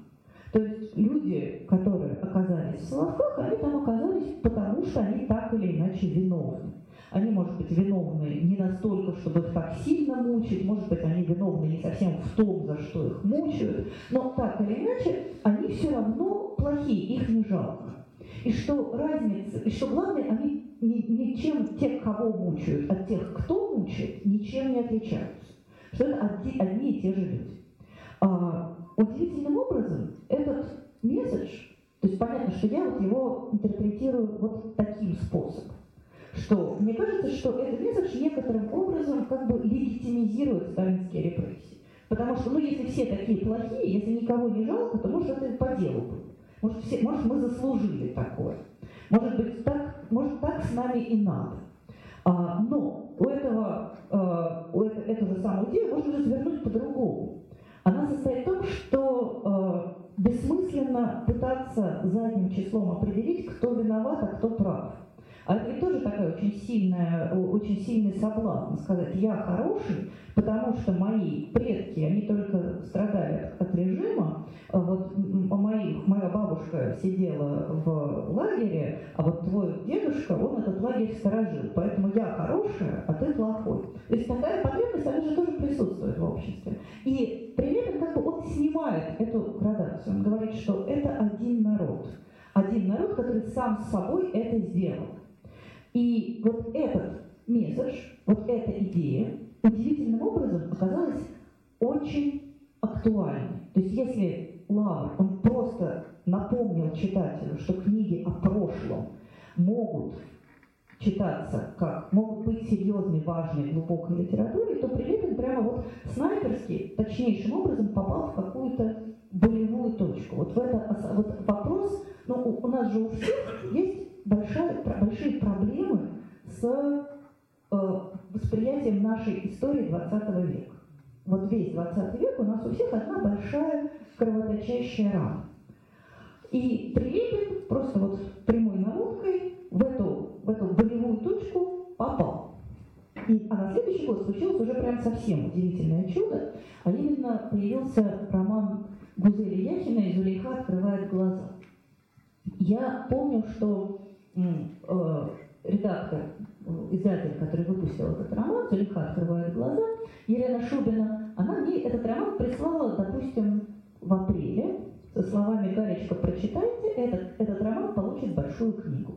То есть люди, которые оказались в Соловках, они там оказались потому, что они так или иначе виновны. Они, может быть, виновны не настолько, чтобы их так сильно мучить, может быть, они виновны не совсем в том, за что их мучают, но так или иначе, они все равно плохие, их не жалко. И что разница, и что главное, они ничем тех, кого мучают, от тех, кто мучает, ничем не отличаются. Что это одни, одни и те же люди. А, удивительным образом этот месседж, то есть понятно, что я вот его интерпретирую вот таким способом что мне кажется, что этот месседж некоторым образом как бы легитимизирует сталинские репрессии. Потому что, ну, если все такие плохие, если никого не жалко, то, может, это по делу было. Может, все, может мы заслужили такое. Может быть, так, может, так с нами и надо. А, но у этого, а, у этого, эту же самую идею можно развернуть по-другому. Она состоит в том, что а, бессмысленно пытаться задним числом определить, кто виноват, а кто прав. А это тоже такая очень сильная, очень сильный соблазн сказать, я хороший, потому что мои предки, они только страдали от режима, а вот мои, моя бабушка сидела в лагере, а вот твой дедушка, он этот лагерь сторожил, поэтому я хорошая, а ты плохой. То есть такая потребность, она же тоже присутствует в обществе. И при этом как бы он снимает эту градацию, он говорит, что это один народ. Один народ, который сам с собой это сделал. И вот этот месседж, вот эта идея удивительным образом оказалась очень актуальной. То есть если Лавр, он просто напомнил читателю, что книги о прошлом могут читаться как, могут быть серьезной, важной, глубокой литературой, то Прилепин прямо вот снайперски, точнейшим образом попал в какую-то болевую точку. Вот, в это, вот вопрос, ну у нас же у всех есть большая, большие проблемы с э, восприятием нашей истории 20 века. Вот весь 20 век у нас у всех одна большая кровоточащая рана. И Прилепин просто вот прямой наводкой в эту, в эту болевую точку попал. И, а на следующий год случилось уже прям совсем удивительное чудо, а именно появился роман Гузели Яхина «И Зулейха открывает глаза». Я помню, что редактор, э, издатель, который выпустил этот роман, «Зулейха открывает глаза», Елена Шубина, она мне этот роман прислала, допустим, в апреле со словами «Галечка, прочитайте, этот, этот роман получит большую книгу».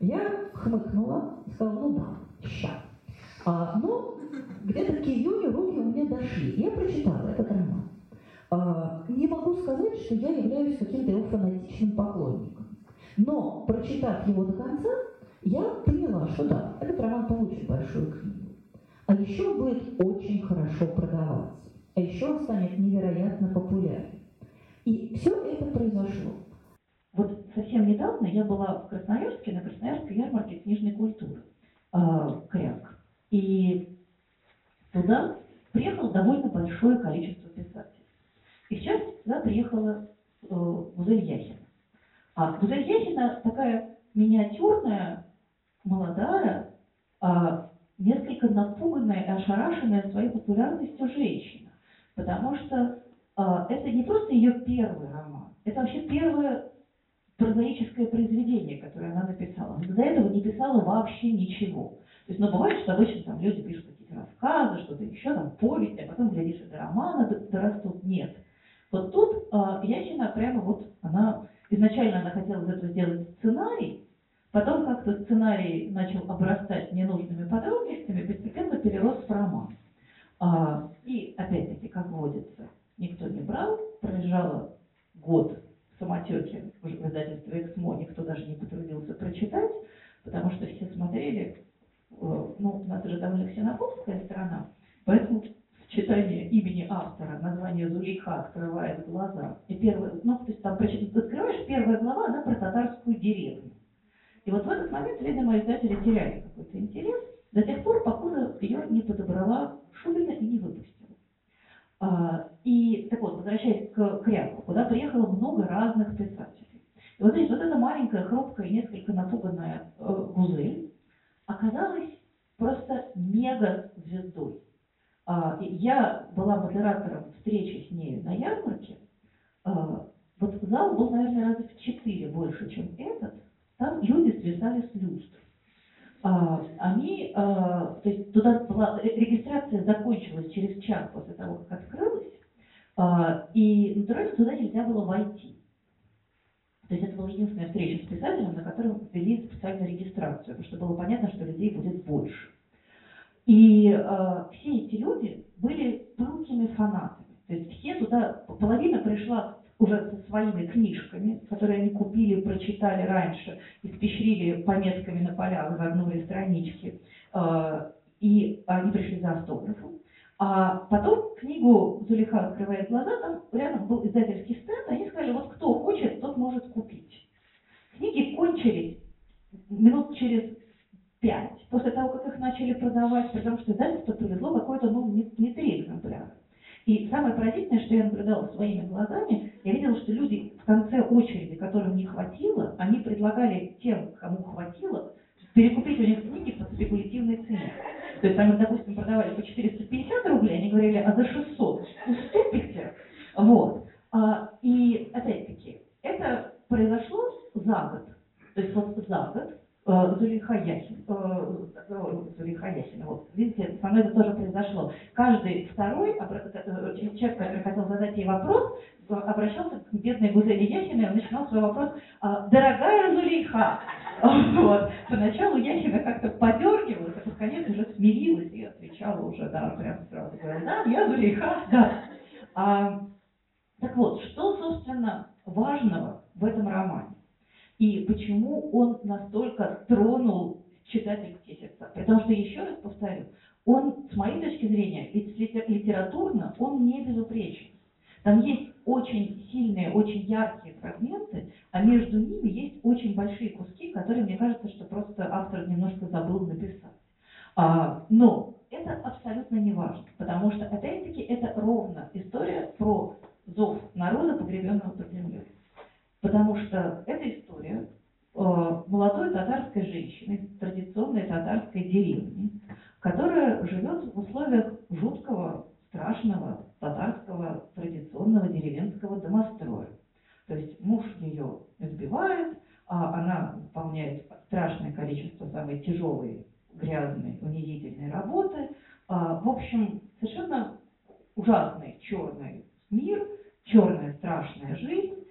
Я хмыкнула и сказала, ну да, ща. А, но где-то к июню руки у меня дошли. Я прочитала этот роман. А, не могу сказать, что я являюсь каким-то его фанатичным поклонником. Но, прочитав его до конца, я поняла, что да, этот роман получит большую книгу. А еще будет очень хорошо продаваться. А еще он станет невероятно популярным. И все это произошло. Вот совсем недавно я была в Красноярске, на Красноярской ярмарке книжной культуры, э, Кряк. И туда приехало довольно большое количество писателей. И частности, туда приехала э, Музель Яхин. А Гузель Яхина такая миниатюрная, молодая, а, несколько напуганная и ошарашенная своей популярностью женщина. Потому что а, это не просто ее первый роман, это вообще первое прозаическое произведение, которое она написала. Она до этого не писала вообще ничего. То есть, ну, бывает, что обычно там люди пишут какие-то рассказы, что-то еще, там, повесть, а потом, глядишь, до романа дорастут. Нет. Вот тут э, Ящина прямо вот, она, изначально она хотела из этого сделать сценарий, потом как-то сценарий начал обрастать ненужными подробностями, постепенно перерос в роман. А, и, опять-таки, как водится, никто не брал, пролежало год самотеки в издательстве «Эксмо», никто даже не потрудился прочитать, потому что все смотрели, э, ну, у нас же довольно ксенофобская страна, поэтому читание имени автора, название Зулейха открывает глаза. И первый, ну, то есть там открываешь первая глава, она про татарскую деревню. И вот в этот момент, видимо, издатели теряли какой-то интерес до тех пор, покуда ее не подобрала Шубина и не выпустила. А, и так вот, возвращаясь к Кряку, куда приехало много разных писателей. И вот здесь вот эта маленькая, хрупкая, несколько напуганная э, Гузель оказалась просто мега-звездой. А, я была модератором встречи с ней на ярмарке. А, вот зал был, наверное, раза в четыре больше, чем этот. Там люди свисали с люстр. А, они, то есть туда была, регистрация закончилась через час после того, как открылась, и натурально туда нельзя было войти. То есть это была единственная встреча с писателем, на которой ввели специальную регистрацию, потому что было понятно, что людей будет больше. И э, все эти люди были пылкими фанатами. То есть все туда, половина пришла уже со своими книжками, которые они купили, прочитали раньше, испещрили пометками на полях, загнули странички, э, и они пришли за автографом. А потом книгу «Зулиха открывает глаза», там рядом был издательский стенд, они сказали, вот кто хочет, тот может купить. Книги кончились минут через пять после того, как их начали продавать, потому что издательство привезло какой-то, ну, не, не три экземпляра. И самое поразительное, что я наблюдала своими глазами, я видела, что люди в конце очереди, которым не хватило, они предлагали тем, кому хватило, перекупить у них книги по спекулятивной цене. То есть там, допустим, продавали по 450 рублей, они говорили, а за 600 уступите? Вот. А, и опять-таки, это произошло за год. То есть вот за год Э, Зулейха Яхин, э, Зулейха Яхина, вот, видите, со мной это тоже произошло. Каждый второй э, человек, который хотел задать ей вопрос, обращался к бедной Гузели Яхиной, он начинал свой вопрос «А, «Дорогая Зулейха!» вот. Поначалу Яхина как-то подергивалась, а под конец уже смирилась и отвечала уже, да, прям сразу говорила «Да, я Зулейха, да». А, так вот, что, собственно, важного в этом романе? И почему он настолько тронул читательские сердца. Потому что, еще раз повторю, он, с моей точки зрения, литературно, он не безупречен. Там есть очень сильные, очень яркие фрагменты, а между ними есть очень большие куски, которые, мне кажется, что просто автор немножко забыл написать. А, но это абсолютно не важно, потому что, опять-таки, это ровно история про зов народа, погребенного под землей. Потому что эта история э, молодой татарской женщины традиционной татарской деревни, которая живет в условиях жуткого, страшного татарского традиционного деревенского домостроя. То есть муж ее избивает, а она выполняет страшное количество самой тяжелой, грязной, унизительной работы. А, в общем, совершенно ужасный черный мир, черная страшная жизнь,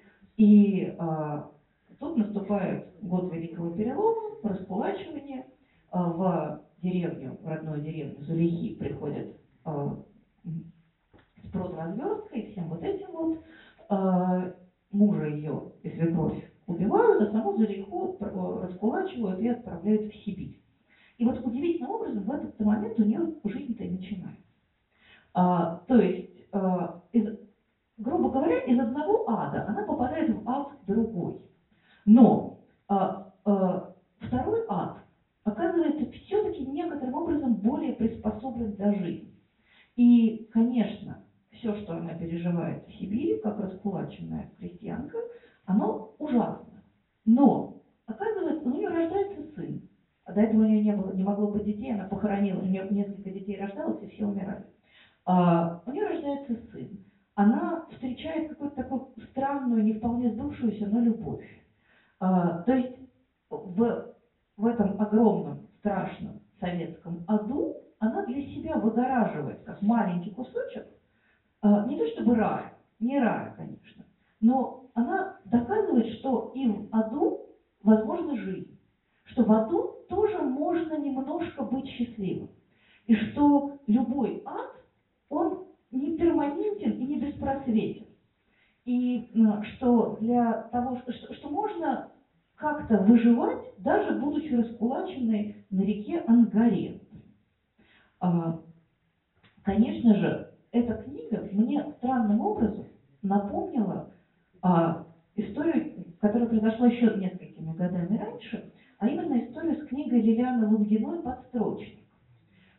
и а, тут наступает год Великого Перелома, раскулачивание. А, в деревню, в родную деревню Зулейхи приходят а, с и всем вот этим вот. А, мужа ее и свекровь убивают, а саму Зулейху раскулачивают и отправляют в Сибирь. И вот удивительным образом в этот момент у нее жизнь-то начинается. А, то есть а, из грубо говоря, из одного ада она попадает в ад другой. Но а, а, второй ад оказывается все-таки некоторым образом более приспособлен для жизни. И, конечно, все, что она переживает в Сибири, как раскулаченная крестьянка, оно ужасно. Но оказывается, у нее рождается сын. А до этого у нее не было, не могло быть детей, она похоронила, у нее несколько детей рождалось, и все умирали. А, у нее рождается сын. Она встречает какую-то такую странную, не вполне сдувшуюся, но любовь. А, то есть в, в этом огромном, страшном советском аду она для себя выгораживает, как маленький кусочек, а, не то чтобы рай, не рай, конечно, но она доказывает, что и в аду возможна жизнь, что в аду тоже можно немножко быть счастливым, и что любой ад, он не перманентен и не беспросветен. И что для того, что, что можно как-то выживать, даже будучи раскулаченной на реке Ангаре. А, конечно же, эта книга мне странным образом напомнила а, историю, которая произошла еще несколькими годами раньше, а именно историю с книгой Лилианы Лунгиной «Подстрочник».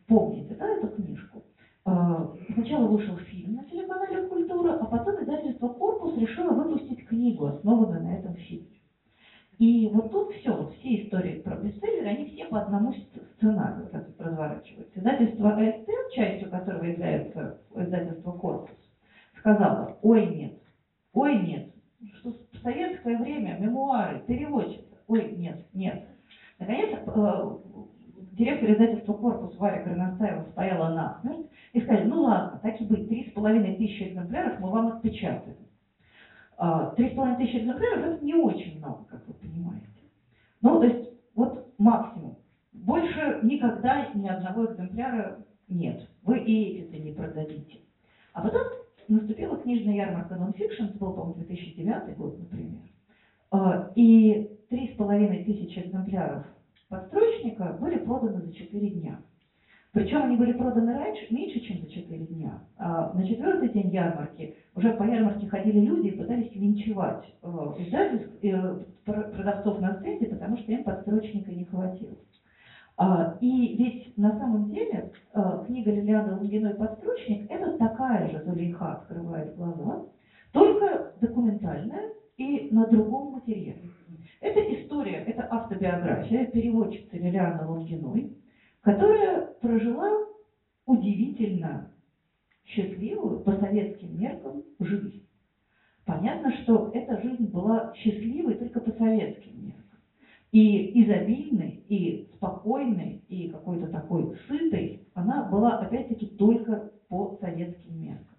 Помните, да, эту книжку? А, сначала вышел фильм на телеканале «Культура», а потом издательство «Корпус» решило выпустить книгу, основанную на этом фильме. И вот тут все, все истории про бестселлеры, они все по одному сценарию разворачиваются. Издательство ЛТ, частью которого является издательство «Корпус», сказала, ой, нет, ой, нет, что в советское время мемуары, переводчица, ой, нет, нет. Наконец, э, директор издательства «Корпус» Варя Горностаева стояла насмерть и сказали, ну ладно, так и быть, три с половиной тысячи экземпляров мы вам отпечатаем. А, три с половиной тысячи экземпляров это не очень много, как вы понимаете. Ну, то есть, вот максимум. Больше никогда ни одного экземпляра нет. Вы и эти-то не продадите. А потом наступила книжная ярмарка Nonfiction, это был, по-моему, 2009 год, например. А, и три с половиной тысячи экземпляров подстрочника были проданы за четыре дня. Причем они были проданы раньше, меньше, чем за 4 дня. А на четвертый день ярмарки уже по ярмарке ходили люди и пытались венчевать э, издательств, э, продавцов на стенде, потому что им подстрочника не хватило. А, и ведь на самом деле э, книга Лилианы Лунгиной «Подстрочник» это такая же «Зулейха открывает глаза», только документальная и на другом материале. Это история, это автобиография переводчицы Лилианы Лунгиной, которая прожила удивительно счастливую по советским меркам жизнь. Понятно, что эта жизнь была счастливой только по советским меркам. И изобильной, и спокойной, и какой-то такой сытой она была опять-таки только по советским меркам.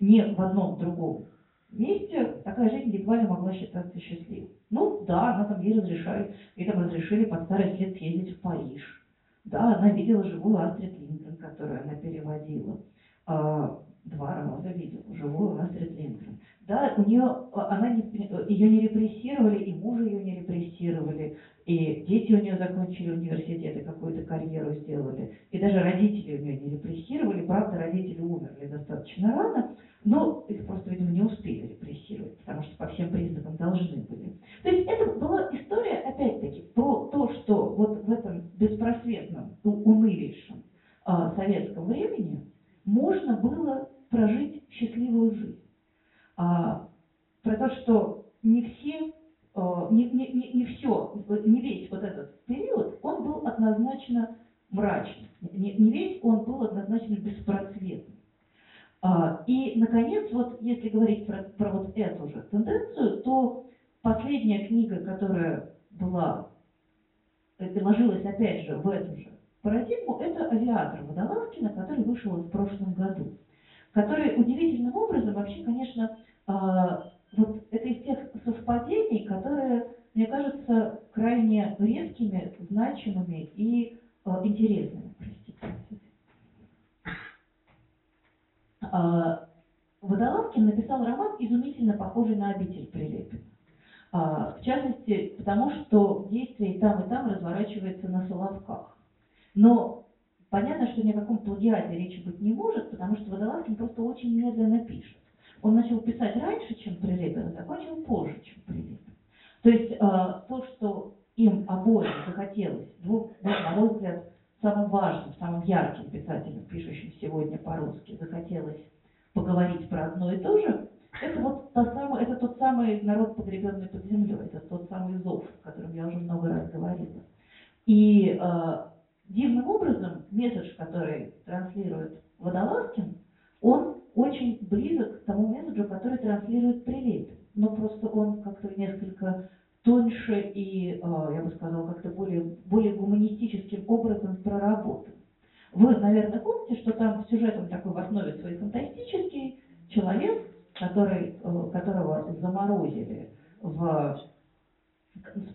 Ни в одном другом месте такая жизнь едва ли могла считаться счастливой. Ну да, она там ей разрешали, ей там разрешили под старость лет съездить в Париж да, она видела живую Астрид Линдгрен, которую она переводила. А, два раза видела живую Астрид Линдгрен. Да, у нее, она не, ее не репрессировали, и мужа ее не репрессировали, и дети у нее закончили университет и какую-то карьеру сделали, и даже родители у нее не репрессировали, правда, родители умерли достаточно рано, но их просто, видимо, не успели репрессировать, потому что по всем признакам должны были. То есть это была история, опять-таки, про то, что вот в этом беспросветном, унылейшем а, советском времени можно было прожить счастливую жизнь. А, про то, что не все, не, не, не, не все, не весь вот этот период, он был однозначно мрачный. Не, не весь он был однозначно беспросветный. А, и, наконец, вот если говорить про, про вот эту же тенденцию, то последняя книга, которая была, это ложилась опять же в эту же парадигму, это «Авиатор» Водолазкина, который вышел в прошлом году, который удивительным образом вообще, конечно, а, вот это из тех совпадений, которые, мне кажется, крайне резкими, значимыми и а, интересными. А, Водолазкин написал роман, изумительно похожий на «Обитель Прилепина». В частности, потому что действие и там, и там разворачивается на Соловках. Но понятно, что ни о каком плагиате речи быть не может, потому что Водолазкин просто очень медленно пишет. Он начал писать раньше, чем Прилепин, а закончил позже, чем Прилепин. То есть а, то, что им обоим захотелось, двух, на мой взгляд, самым важным, самым ярким писателем, пишущим сегодня по-русски, захотелось поговорить про одно и то же, это вот та самая, это тот самый народ, погребенный под землей, это тот самый зов, о котором я уже много раз говорила. И э, дивным образом месседж, который транслирует Водолазкин, он очень близок к тому месседжу, который транслирует Прилепин. Но просто он как-то несколько тоньше и, э, я бы сказала, как-то более, более гуманистическим образом проработан. Вы, наверное, помните, что там сюжет такой в основе своей фантастический, человек, который, э, которого заморозили в, в,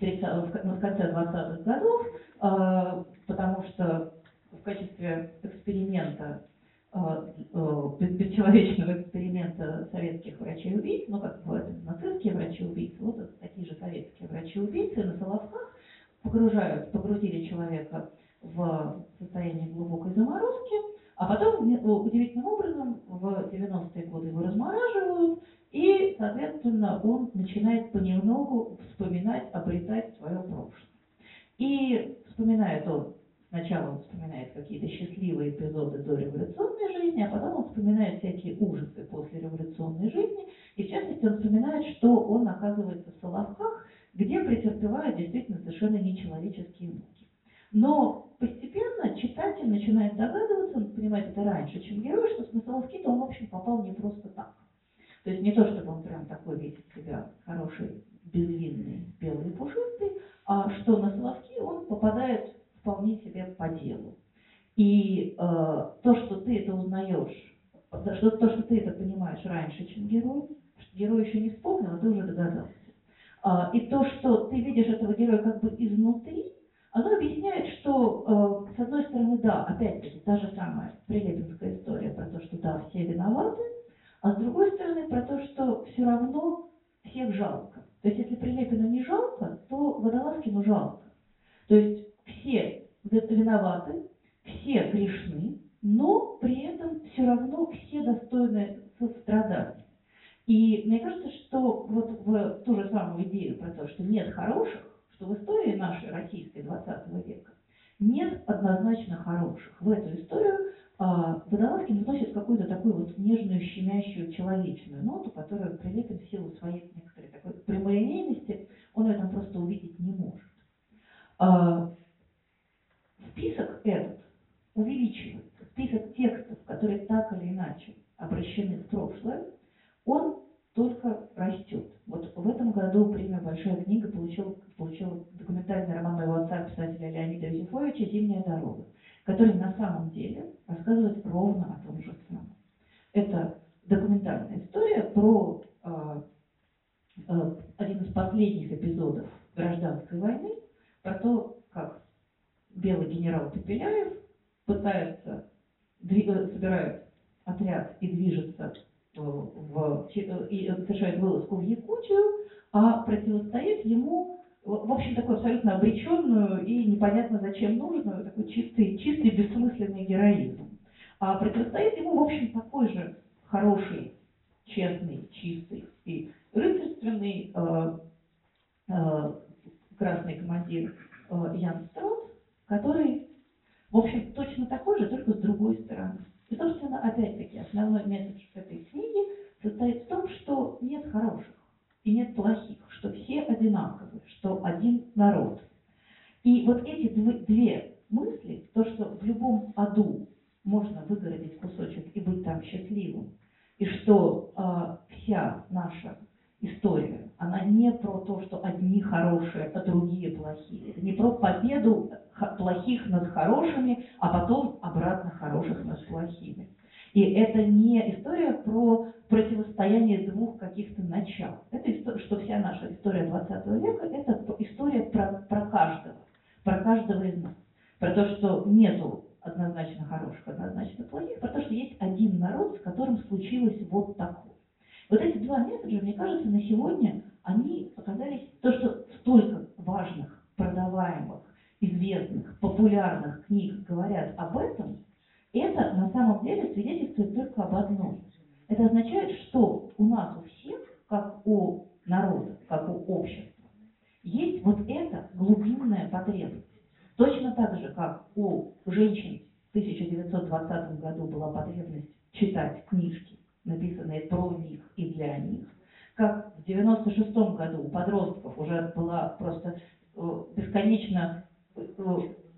конце 20-х годов, э, потому что в качестве эксперимента бесчеловечного эксперимента советских врачей-убийц, ну как бывают нацистские врачи-убийцы, вот такие же советские врачи-убийцы на Соловках погружают, погрузили человека в состояние глубокой заморозки, а потом удивительным образом в 90-е годы его размораживают, и, соответственно, он начинает понемногу вспоминать, обретать свое прошлое. И вспоминает он, сначала он вспоминает какие-то счастливые эпизоды до революционной жизни, а потом он вспоминает всякие ужасы после революционной жизни, и в частности он вспоминает, что он оказывается в Соловках, где претерпевает действительно совершенно нечеловеческие муки. Но постепенно читатель начинает догадываться, он понимает это раньше, чем герой, что на Соловки-то он, в общем, попал не просто так. То есть не то, чтобы он прям такой весь себя хороший, безвинный, белый и пушистый, а что на Соловки он попадает вполне себе по делу. И э, то, что ты это узнаешь, что, то, что ты это понимаешь раньше, чем герой, что герой еще не вспомнил, а ты уже догадался. А, и то, что ты видишь этого героя как бы изнутри, оно объясняет, что, э, с одной стороны, да, опять-таки, та же самая прилепинская история про то, что да, все виноваты, а с другой стороны, про то, что все равно всех жалко. То есть, если Прилепину не жалко, то Водолазкину жалко. То есть, все виноваты, все грешны, но при этом все равно все достойны сострадания. И мне кажется, что вот в ту же самую идею про то, что нет хороших, что в истории нашей российской 20 века нет однозначно хороших. В эту историю а, Водолазкин вносит какую-то такую вот нежную, щемящую, человечную ноту, которую Прилепин в силу своей некоторой такой прямолинейности, он в этом просто увидеть не может. А, список этот увеличивается, список текстов, которые так или иначе обращены в прошлое, он только растет. Вот в этом году премию «Большая книга» получил, получил документальный роман моего отца, писателя Леонида Юзефовича «Зимняя дорога», который на самом деле рассказывает ровно о том же самом. Это документальная история про э, э, один из последних эпизодов гражданской войны, про то, как белый генерал Пепеляев пытается, э, собирает отряд и движется в, и совершает вылазку в Якутию, а противостоит ему, в общем, такую абсолютно обреченную и непонятно зачем нужную, такой чистый, чистый бессмысленный героизм. А противостоит ему, в общем, такой же хороший, честный, чистый и рыцарственный э, э, красный командир э, Ян Строт, который, в общем, точно такой же, только с другой стороны. И, собственно, опять-таки, основной месседж этой книги состоит в том, что нет хороших и нет плохих, что все одинаковы, что один народ. И вот эти две мысли, то, что в любом аду можно выгородить кусочек и быть там счастливым, и что э, вся наша история, она не про то, что одни хорошие, а другие плохие. Это не про победу плохих над хорошими, а потом обратно хороших над плохими. И это не история про противостояние двух каких-то начал. Это история, что вся наша история 20 века, это история про, про каждого, про каждого из нас. Про то, что нету однозначно хороших, однозначно плохих, про то, что есть один народ, с которым случилось вот такое. Вот эти два месседжа, мне кажется, на сегодня они оказались то, что столько важных, продаваемых, известных, популярных книг говорят об этом, это на самом деле свидетельствует только об одном. Это означает, что у нас у всех, как у народа, как у общества, есть вот эта глубинная потребность. Точно так же, как у женщин в 1920 году была потребность читать книжки написанные про них и для них, как в 96 году у подростков уже была просто э, бесконечно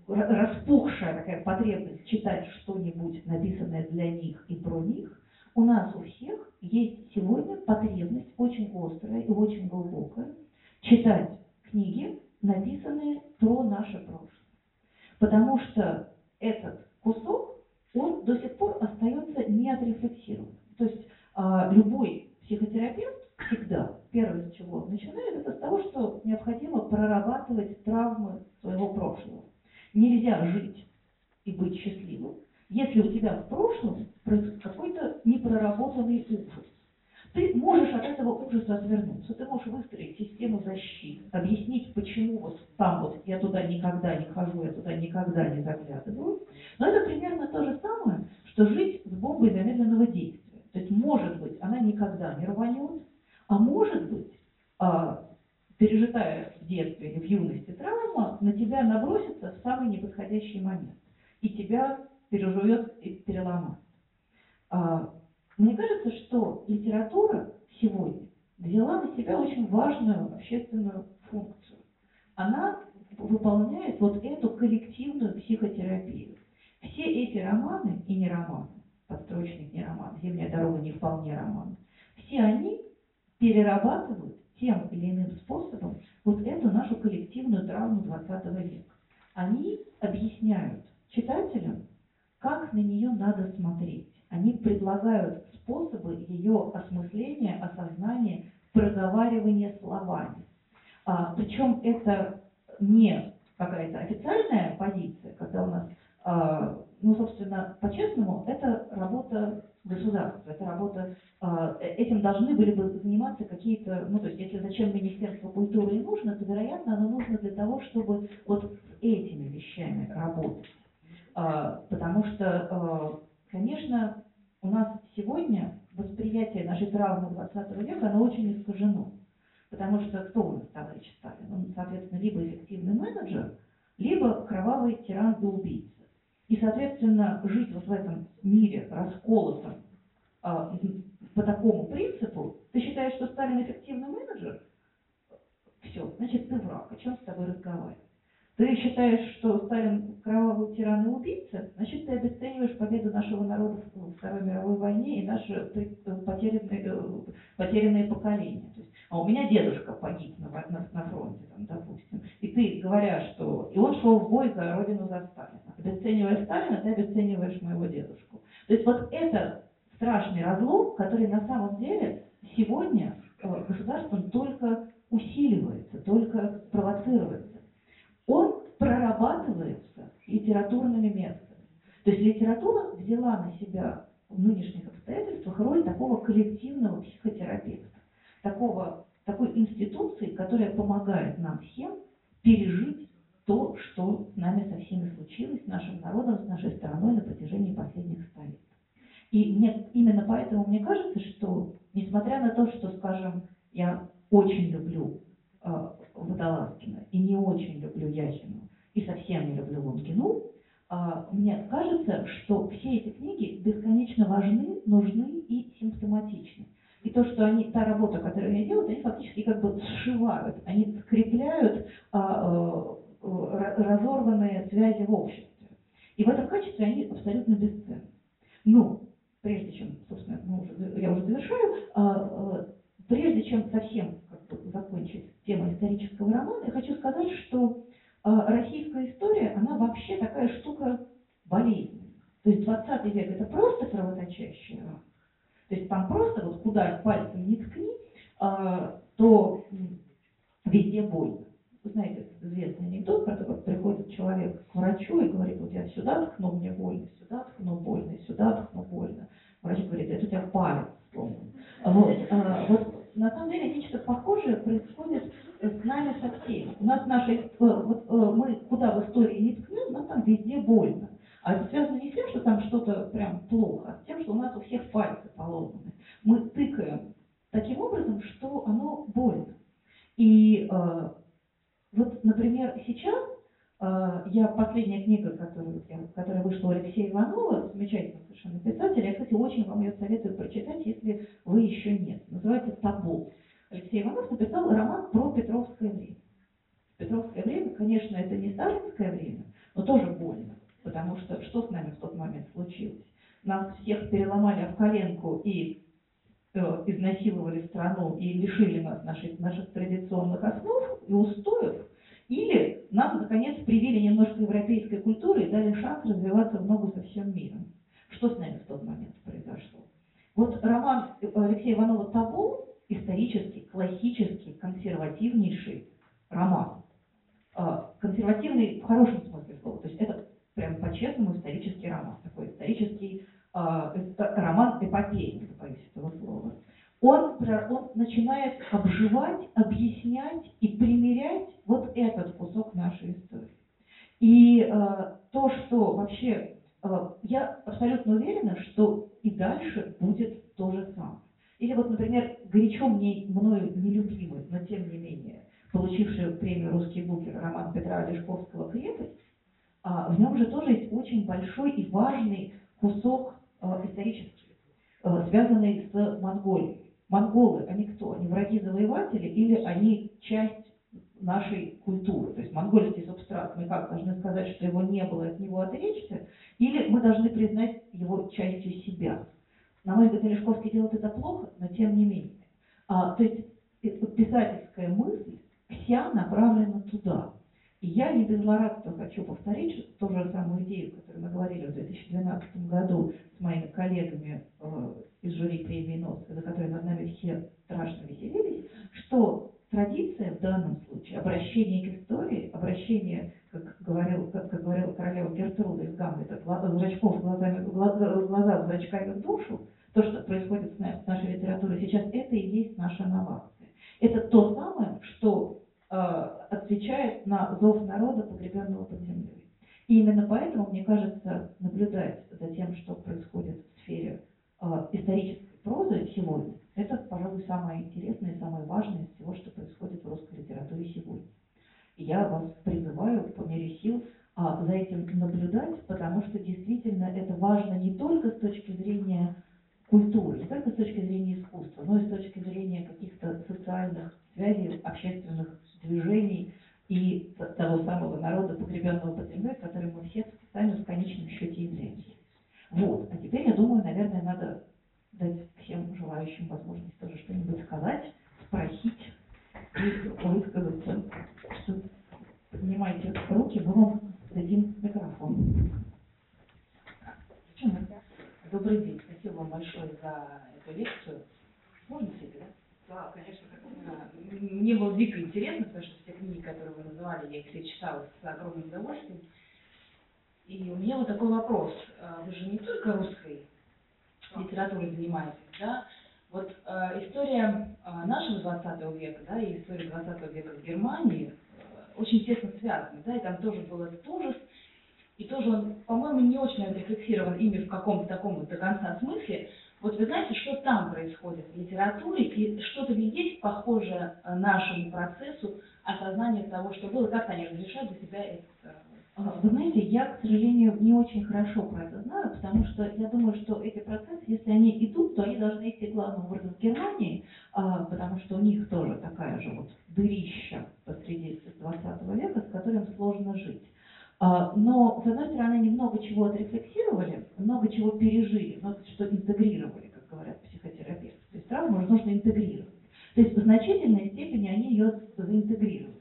распухшая такая потребность читать что-нибудь, написанное для них и про них, у нас у всех есть сегодня потребность очень острая и очень глубокая читать книги, написанные про наше прошлое. Потому что этот кусок, он до сих пор остается неотрефлексированным. То есть а, любой психотерапевт всегда, первое, с чего он начинает, это с того, что необходимо прорабатывать травмы своего прошлого. Нельзя жить и быть счастливым, если у тебя в прошлом какой-то непроработанный ужас. Ты можешь от этого ужаса отвернуться, ты можешь выстроить систему защиты, объяснить, почему вот там вот я туда никогда не хожу, я туда никогда не заглядываю. Но это примерно то же самое, что жить с бомбой замедленного действия. То есть, может быть, она никогда не рванет, а может быть, а, пережитая в детстве или в юности травма, на тебя набросится в самый неподходящий момент. И тебя переживет и переломает. А, мне кажется, что литература сегодня взяла на себя очень важную общественную функцию. Она выполняет вот эту коллективную психотерапию. Все эти романы и не романы, подстрочник не роман, «Зимняя дорога» не вполне роман, все они перерабатывают тем или иным способом вот эту нашу коллективную травму 20 века. Они объясняют читателям, как на нее надо смотреть. Они предлагают способы ее осмысления, осознания, проговаривания словами. А, причем это не какая-то официальная позиция, когда у нас, а, ну, собственно, по-честному, это работа государства, это работа, а, этим должны были бы заниматься какие-то, ну, то есть, если зачем Министерство культуры и нужно, то, вероятно, оно нужно для того, чтобы вот с этими вещами работать. А, потому что, а, конечно, у нас сегодня восприятие нашей травмы 20 века, оно очень искажено. Потому что кто у нас товарищ Сталин? Он, соответственно, либо эффективный менеджер, либо кровавый тиран и убийца. И, соответственно, жить вот в этом мире расколотом а, по такому принципу, ты считаешь, что Сталин эффективный менеджер? Все, значит, ты враг, о чем с тобой разговаривать? Ты считаешь, что Сталин кровавый тиран и убийца, значит, ты обесцениваешь победу нашего народа в Второй мировой войне и наши потерянные, э, потерянные поколения. То есть, а у меня дедушка погиб на, на, на фронте, там, допустим, и ты, говоря, что... И он шел в бой за родину, за Сталина. Обесценивая Сталина, ты обесцениваешь моего дедушку. То есть вот это страшный разлом, который на самом деле сегодня э, государством только усиливается, только провоцируется он прорабатывается литературными методами. То есть литература взяла на себя в нынешних обстоятельствах роль такого коллективного психотерапевта, такого, такой институции, которая помогает нам всем пережить то, что с нами со всеми случилось, с нашим народом, с нашей страной на протяжении последних ста лет. И мне, именно поэтому мне кажется, что, несмотря на то, что, скажем, я очень люблю э, Водолазкина и не очень люблю Яхину и совсем не люблю Лунгину, а, мне кажется, что все эти книги бесконечно важны, нужны и симптоматичны. И то, что они, та работа, которую они делают, они фактически как бы сшивают, они скрепляют а, а, разорванные связи в обществе. И в этом качестве они абсолютно бесценны. Но, прежде чем, собственно, мы уже, я уже завершаю, а, а, прежде чем совсем закончить тему исторического романа, я хочу сказать, что э, российская история, она вообще такая штука болезненная. То есть 20 век это просто кровоточащий роман. То есть там просто вот куда пальцем не ткни, э, то везде больно. Вы знаете известный анекдот, про то, как приходит человек к врачу и говорит, вот я сюда ткну, мне больно, сюда ткну, больно, сюда ткну, больно. Врач говорит, это у тебя палец сломан. Вот, а, вот на самом деле нечто похожее происходит с нами со всеми. У нас наши, э, вот, э, мы куда в истории не ткнем, нам там везде больно. А это связано не с тем, что там что-то прям плохо, а с тем, что у нас у всех пальцы поломаны. Мы тыкаем таким образом, что оно больно. И э, вот, например, сейчас э, я последняя книга, которую, которая вышла у Алексея Иванова, замечательный совершенно писатель, я, кстати, очень вам ее советую прочитать, если вы еще нет. Называется «Табу». Алексей Иванов написал роман про Петровское время. Петровское время, конечно, это не сталинское время, но тоже больно, потому что что с нами в тот момент случилось? Нас всех переломали в коленку и э, изнасиловали страну и лишили нас наших, наших традиционных основ и устоев, или нам, наконец, привили немножко европейской культуры и дали шанс развиваться в ногу со всем миром. Что с нами в тот момент? Вот роман Алексея Иванова «Табу» исторический, классический, консервативнейший роман. А, консервативный в хорошем смысле слова. То есть это прям по-честному исторический роман. Такой исторический а, роман эпопеи, не боюсь этого слова. Он, он начинает обживать, объяснять и примерять вот этот кусок нашей истории. И э, то, что вообще, э, я абсолютно уверена, что и дальше будет то же самое. Или вот, например, горячо мне, мною нелюбимый, но тем не менее, получивший премию «Русский букер» роман Петра Олешковского «Крепость», а, в нем же тоже есть очень большой и важный кусок а, исторический, а, связанный с Монголией. Монголы, они кто? Они враги-завоеватели или они часть нашей культуры? То есть монгольский субстрат, мы как, должны сказать, что его не было, от него отречься? Или мы должны признать его частью себя? На мой взгляд, Олешковский делает это плохо, но тем не менее. А, то есть писательская мысль вся направлена туда. И я не без злорадства хочу повторить ту же самую идею, о которой мы говорили в 2012 году с моими коллегами э, из жюри премии НОС, за которой над нами все страшно веселились, что традиция в данном случае, обращение к истории, обращение, как, говорил, как, как говорила королева Гертруда из Гамлета, зрачков глазами, глаза, глаза зрачками в душу, то, что происходит с нашей литературой сейчас, это и есть наша новация. Это то самое, что э, отвечает на зов народа, погребенного под землей. И именно поэтому, мне кажется, наблюдать за тем, что происходит в сфере э, исторической прозы сегодня, это, пожалуй, самое интересное и самое важное из всего, что происходит в русской литературе сегодня. И я вас призываю по мере сил а, за этим наблюдать, потому что действительно это важно не только с точки зрения культуры, не только с точки зрения искусства, но и с точки зрения каких-то социальных связей, общественных движений и того самого народа, погребенного под землей, который мы все сами в конечном счете являемся. Вот. А теперь, я думаю, наверное, надо дать всем желающим возможность тоже что-нибудь сказать, спросить и высказаться. Что поднимайте руки, мы вам дадим микрофон. Добрый день. Спасибо вам большое за эту лекцию. Можно себе, да? Да, конечно. Мне было дико интересно, потому что все книги, которые вы называли, я их все читала с огромным удовольствием. И у меня вот такой вопрос. А, вы же не только русской литературой занимаетесь, да? Вот э, история э, нашего 20 века, да, и история 20 века в Германии э, очень тесно связаны, да, и там тоже был этот ужас, и тоже он, по-моему, не очень отрефлексирован ими в каком-то таком вот до конца смысле. Вот вы знаете, что там происходит в литературе, и что-то ли есть похожее э, нашему процессу осознания того, что было, как они разрешают для себя это? А, вы знаете, я, к сожалению, не очень хорошо про это знаю, потому что я думаю, что эти процессы, если они идут, то они должны идти главным образом в Германии, а, потому что у них тоже такая же вот дырища посреди 20 века, с которым сложно жить. А, но, с одной стороны, они много чего отрефлексировали, много чего пережили, много что интегрировали, как говорят психотерапевты. То есть травму нужно интегрировать. То есть в значительной степени они ее заинтегрировали.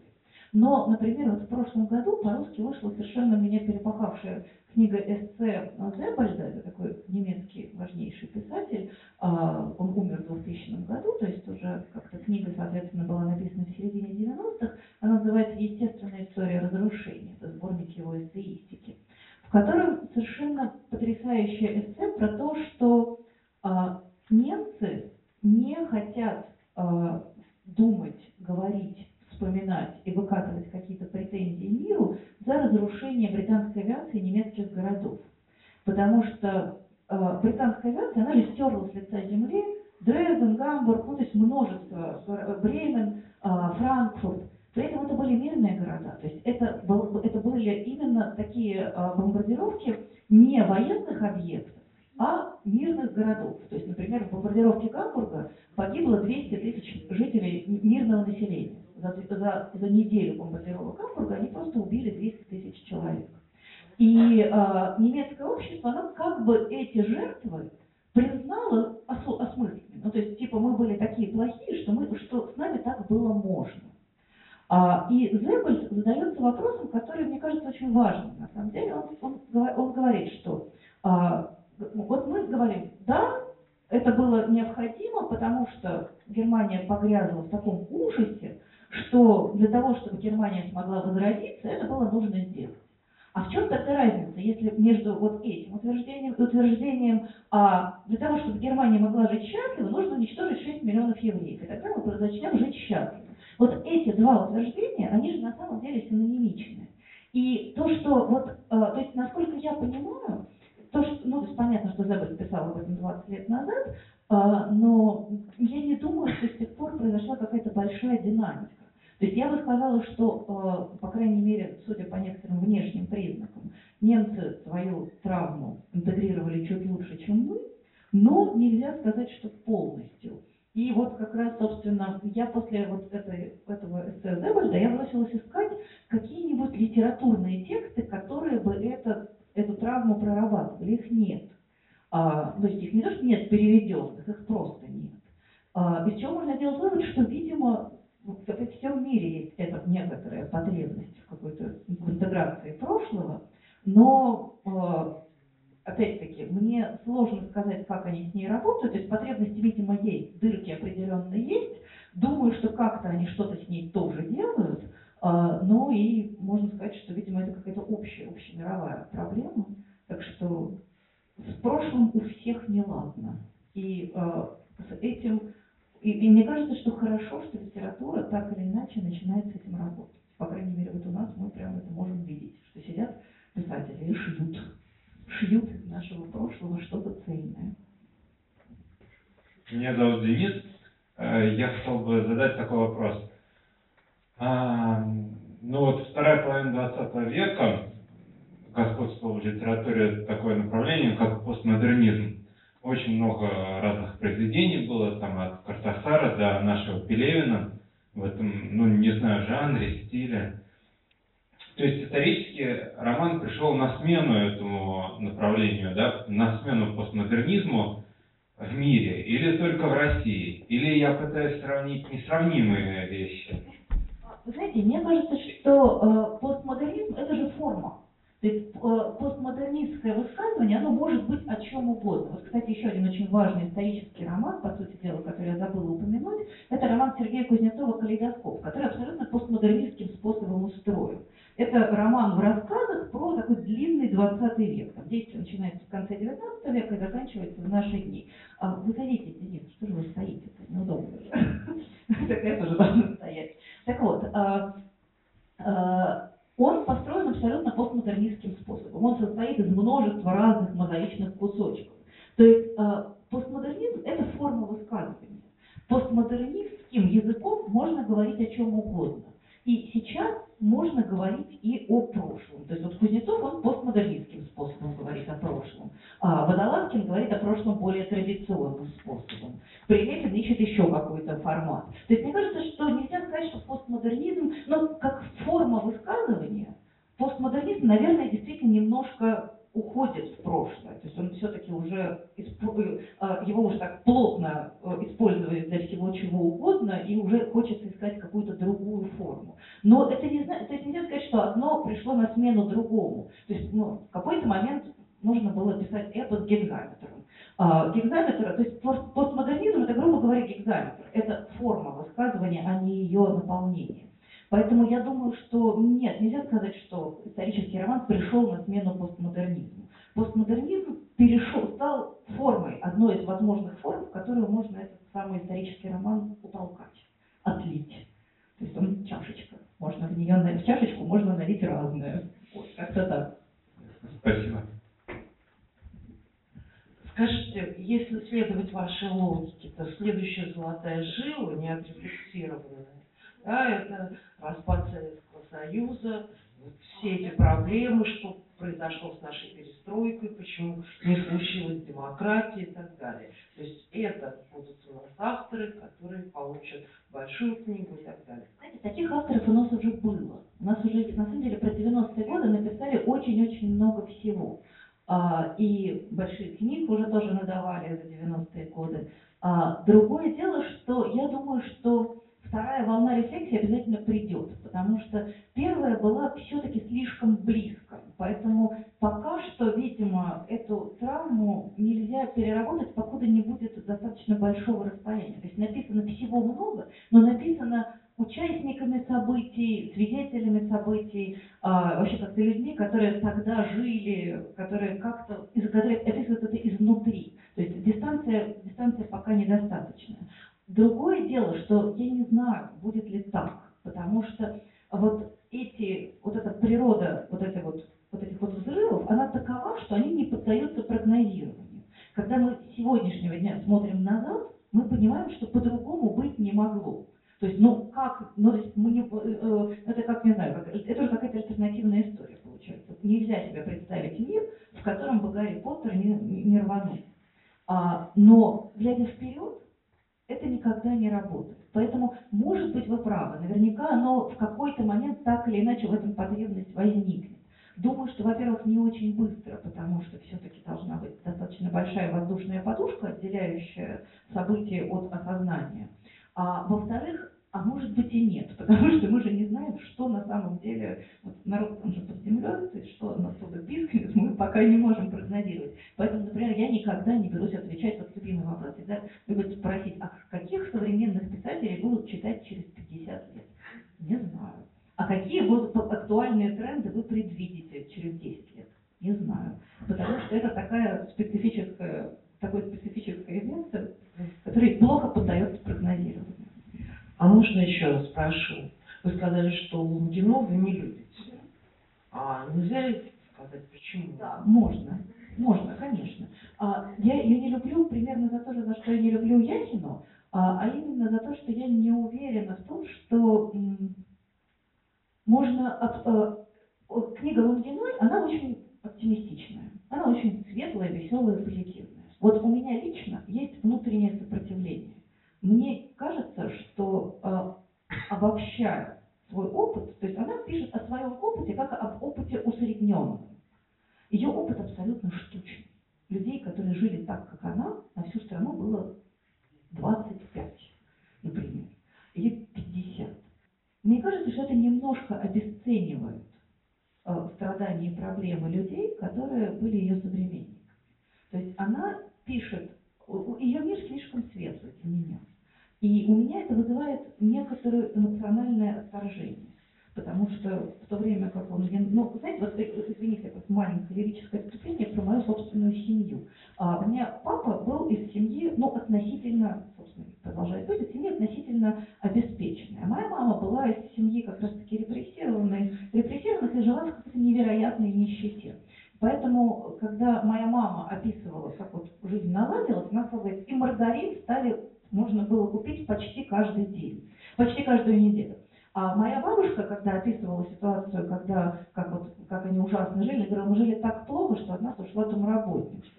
Но, например, вот в прошлом году по-русски вышла совершенно меня перепахавшая книга эссе Зебальда, это такой немецкий важнейший писатель, а, он умер в 2000 году, то есть уже как-то книга, соответственно, была написана в середине 90-х, она называется «Естественная история разрушения», это сборник его эссеистики, в котором совершенно потрясающее эссе про то, что а, немцы не хотят а, думать, говорить, вспоминать и выкатывать какие-то претензии миру за разрушение британской авиации немецких городов. Потому что э, британская авиация, она же стерла с лица земли Дрезден, Гамбург, ну, то есть множество, Бремен, э, Франкфурт. При этом это были мирные города, то есть это, был, это были именно такие а, бомбардировки не военных объектов, а мирных городов. То есть, например, в бомбардировке Гамбурга погибло 200 тысяч жителей мирного населения. За, за, за неделю бомбардировок Гамбурга они просто убили 200 тысяч человек. И э, немецкое общество, оно как бы эти жертвы признало осу- осмысленными. Ну, то есть, типа, мы были такие плохие, что, мы, что с нами так было можно. А, и Зеббельс задается вопросом, который, мне кажется, очень важным. На самом деле, он, он, он говорит, что а, вот мы говорим, да, это было необходимо, потому что Германия погрязла в таком ужасе, что для того, чтобы Германия смогла возродиться, это было нужно сделать. А в чем тогда разница, если между вот этим утверждением и утверждением, а для того, чтобы Германия могла жить счастливо, нужно уничтожить 6 миллионов евреев, и тогда мы начнем жить счастливо. Вот эти два утверждения, они же на самом деле синонимичны. И то, что вот, э, то есть, насколько я понимаю, то, что, ну, то есть понятно, что Зебель писал об этом 20 лет назад, э, но я не думаю, что с тех пор произошла какая-то большая динамика. То есть я бы сказала, что, э, по крайней мере, судя по некоторым внешним признакам, немцы свою травму интегрировали чуть лучше, чем мы, но нельзя сказать, что полностью. И вот как раз, собственно, я после вот этой, этого эссе Зебальда, я бросилась искать какие-нибудь литературные тексты, которые бы это, эту травму прорабатывали. Их нет. А, то есть их не то, что нет переведенных, их просто нет. А, из чего можно сделать вывод, что, видимо, в всем мире есть эта некоторая потребность в какой-то интеграции прошлого, но а, опять-таки, мне сложно сказать, как они с ней работают, то есть потребности, видимо, есть, дырки определенно есть, думаю, что как-то они что-то с ней тоже делают, но и можно сказать, что, видимо, это какая-то общая, общемировая проблема, так что с прошлым у всех неладно. И а, с этим, и, и мне кажется, что хорошо, что литература так или иначе начинает с этим работать. По крайней мере, вот у нас мы прямо это можем видеть, что сидят писатели и шьют шьют нашего прошлого что-то цельное. Меня зовут Денис. Э, я хотел бы задать такой вопрос. А, ну вот вторая половина 20 века господствовало в литературе такое направление, как постмодернизм. Очень много разных произведений было, там от Картасара до нашего Пелевина, в этом, ну не знаю, жанре, стиле. То есть исторически роман пришел на смену этому направлению, да, на смену постмодернизму в мире, или только в России? Или я пытаюсь сравнить несравнимые вещи? Вы знаете, мне кажется, что э, постмодернизм это же форма. То есть э, постмодернистское высказывание, оно может быть о чем угодно. Вот, кстати, еще один очень важный исторический роман, по сути дела, который я забыла упомянуть, это роман Сергея Кузнецова «Калейдоскоп», который абсолютно постмодернистским способом устроен. Это роман в рассказах про такой длинный 20 век. Там действие начинается в конце 19 века и заканчивается в наши дни. А вы садитесь, Денис, что же вы стоите? Это неудобно же. Так я тоже должна стоять. Так вот, а, а, он построен абсолютно постмодернистским способом. Он состоит из множества разных мозаичных кусочков. То есть а, постмодернизм – это форма высказывания. Постмодернистским языком можно говорить о чем угодно. И сейчас можно говорить и о прошлом. То есть вот Кузнецов, он постмодернистским способом говорит о прошлом. А Водолазкин говорит о прошлом более традиционным способом. Прилепин ищет еще какой-то формат. То есть мне кажется, что нельзя сказать, что постмодернизм, ну, как форма высказывания, постмодернизм, наверное, действительно немножко уходит в прошлое. То есть он все-таки уже, э, а, его уже так плотно э, использует для всего чего угодно, и уже хочется искать какую-то другую форму. Но это не, то есть нельзя сказать, что одно пришло на смену другому. То есть ну, в какой-то момент нужно было писать эпос гекзаметром. А, то есть постмодернизм, это, грубо говоря, гекзаметр. Это форма высказывания, а не ее наполнение. Поэтому я думаю, что нет, нельзя сказать, что исторический роман пришел на смену постмодернизму. Постмодернизм перешел, стал формой, одной из возможных форм, в которую можно этот самый исторический роман утолкать, отлить. То есть он чашечка. Можно в нее, в чашечку можно налить разное. Вот, как-то так. Спасибо. Скажите, если следовать вашей логике, то следующая золотая жила, не отрефлексированная, да, это распад Советского Союза, все эти проблемы, что произошло с нашей перестройкой, почему не случилась демократия и так далее. То есть это будут у нас авторы, которые получат большую книгу и так далее. Знаете, таких авторов у нас уже было. У нас уже, на самом деле, про 90-е годы написали очень-очень много всего. А, и больших книг уже тоже надавали за 90-е годы. А, другое дело, что я думаю, что вторая волна рефлексии обязательно придет, потому что первая была все-таки слишком близко. Поэтому пока что, видимо, эту травму нельзя переработать, покуда не будет достаточно большого расстояния. То есть написано всего много, но написано участниками событий, свидетелями событий, а, вообще как-то людьми, которые тогда жили, которые как-то, которые описывают это изнутри. То есть дистанция, дистанция пока недостаточная. Другое дело, что я не знаю, будет ли так, потому что вот эти, вот эта природа вот, этой вот, вот этих вот взрывов, она такова, что они не поддаются прогнозированию. Когда мы с сегодняшнего дня смотрим назад, мы понимаем, что по-другому быть не могло. То есть, ну как, ну, то есть мы не, э, э это как, не знаю, как, это уже какая-то альтернативная история получается. Нельзя себе представить мир, в котором бы Гарри Поттер не, не рванул. А, но, глядя вперед, это никогда не работает. Поэтому, может быть, вы правы, наверняка оно в какой-то момент так или иначе в этом потребность возникнет. Думаю, что, во-первых, не очень быстро, потому что все-таки должна быть достаточно большая воздушная подушка, отделяющая события от осознания. А во-вторых, а может быть и нет, потому что мы же не знаем, что на самом деле, вот народ он же под землей, то есть что оттуда пискнет, мы пока не можем прогнозировать. Поэтому, например, я никогда не берусь отвечать, вот любимый вопрос, всегда любят спросить, а каких современных писателей будут читать через 50 лет? Не знаю. А какие будут актуальные тренды вы предвидите через 10 лет? Не знаю. Потому что это такая специфическая, такой специфическое место, который плохо поддается прогнозированию. А можно еще раз спрошу? Вы сказали, что Лунгино вы не любите. А нельзя ли сказать, почему? Да, можно. Можно, конечно. А, я ее не люблю примерно за то же, за что я не люблю Яхину, а, а именно за то, что я не уверена в том, что м, можно... От, а, книга Лунгиной, она очень оптимистичная. Она очень светлая, веселая, позитивная. Вот у меня лично есть внутреннее сопротивление. Мне кажется, что э, обобщая свой опыт, то есть она пишет о своем опыте как об опыте усредненном. Ее опыт абсолютно штучный. Людей, которые жили так, как она, на всю страну было 25, например, или 50. Мне кажется, что это немножко обесценивает э, страдания и проблемы людей, которые были ее современниками. То есть она пишет, ее мир слишком светлый для меня. И у меня это вызывает некоторое эмоциональное отторжение. Потому что в то время, как он... Ну, знаете, вот, э, извините, как маленькое лирическое отступление про мою собственную семью. А, у меня папа был из семьи, ну, относительно, собственно, продолжает быть, из семьи относительно обеспеченной. А моя мама была из семьи как раз-таки репрессированной, репрессированных и жила в какой-то невероятной нищете. Поэтому, когда моя мама описывала, как вот жизнь наладилась, она сказала, и маргарин стали можно было купить почти каждый день, почти каждую неделю. А моя бабушка, когда описывала ситуацию, когда, как, вот, как они ужасно жили, говорила, мы жили так плохо, что от нас ушла домработница.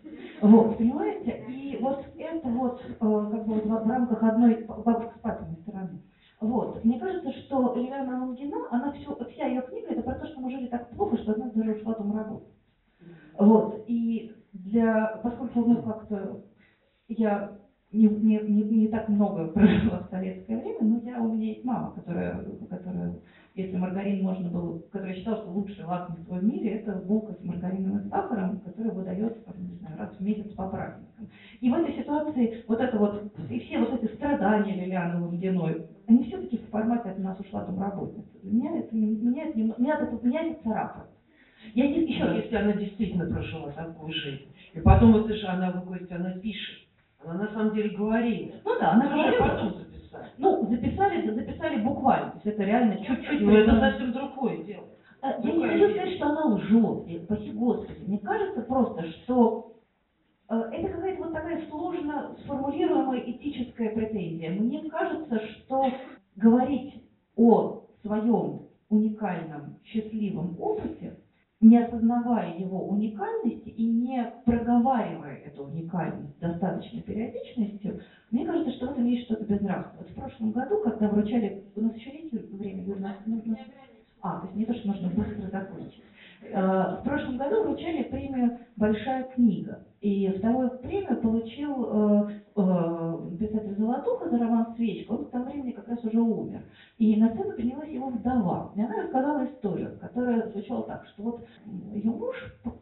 Вот, понимаете? И вот это вот, э, как бы вот в рамках одной бабушки с папиной стороны. Вот. Мне кажется, что Лилиана Лунгина, она все, вся ее книга, это про то, что мы жили так плохо, что от нас даже ушла домработница. Вот. И для, поскольку, ну, как-то я не, не, не, не так много прожила в советское время, но я, у меня есть мама, которая, которая, если маргарин можно было, которая считала, что лучшее лакомство в мире это булка с маргарином и сахаром, которая выдается, не знаю, раз в месяц по праздникам. И в этой ситуации вот это вот, и все вот эти страдания Лилианы Лундиной, они все-таки в формате от нас ушла домработница. Для меня это, меня это, меня это, меня это. Я не, еще, если она действительно прожила такую жизнь. И потом, вот же она, вы говорите, она пишет она на самом деле говорила. Ну да, она говорила. записали. Ну, записали, записали буквально. То есть это реально ну, чуть-чуть. Ну, это совсем другое дело. А, я не хочу сказать, что она лжет, спаси Господи. Мне кажется просто, что э, это какая-то вот такая сложно сформулируемая этическая претензия. Мне кажется, что говорить о своем уникальном счастливом опыте – не осознавая его уникальности и не проговаривая эту уникальность с достаточной периодичностью, мне кажется, что в этом есть что-то безнравственное. Вот в прошлом году, когда вручали... У нас еще есть время, Юр, нужно... А, то есть не то, что нужно быстро закончить. Э, В прошлом году вручали премию «Большая книга». И вторую премию получил э, э, писатель Золотуха за роман «Свечка». Он к тому времени как раз уже умер. И на сцену поднялась его вдова. И она рассказала историю, которая звучала так, что вот ее муж,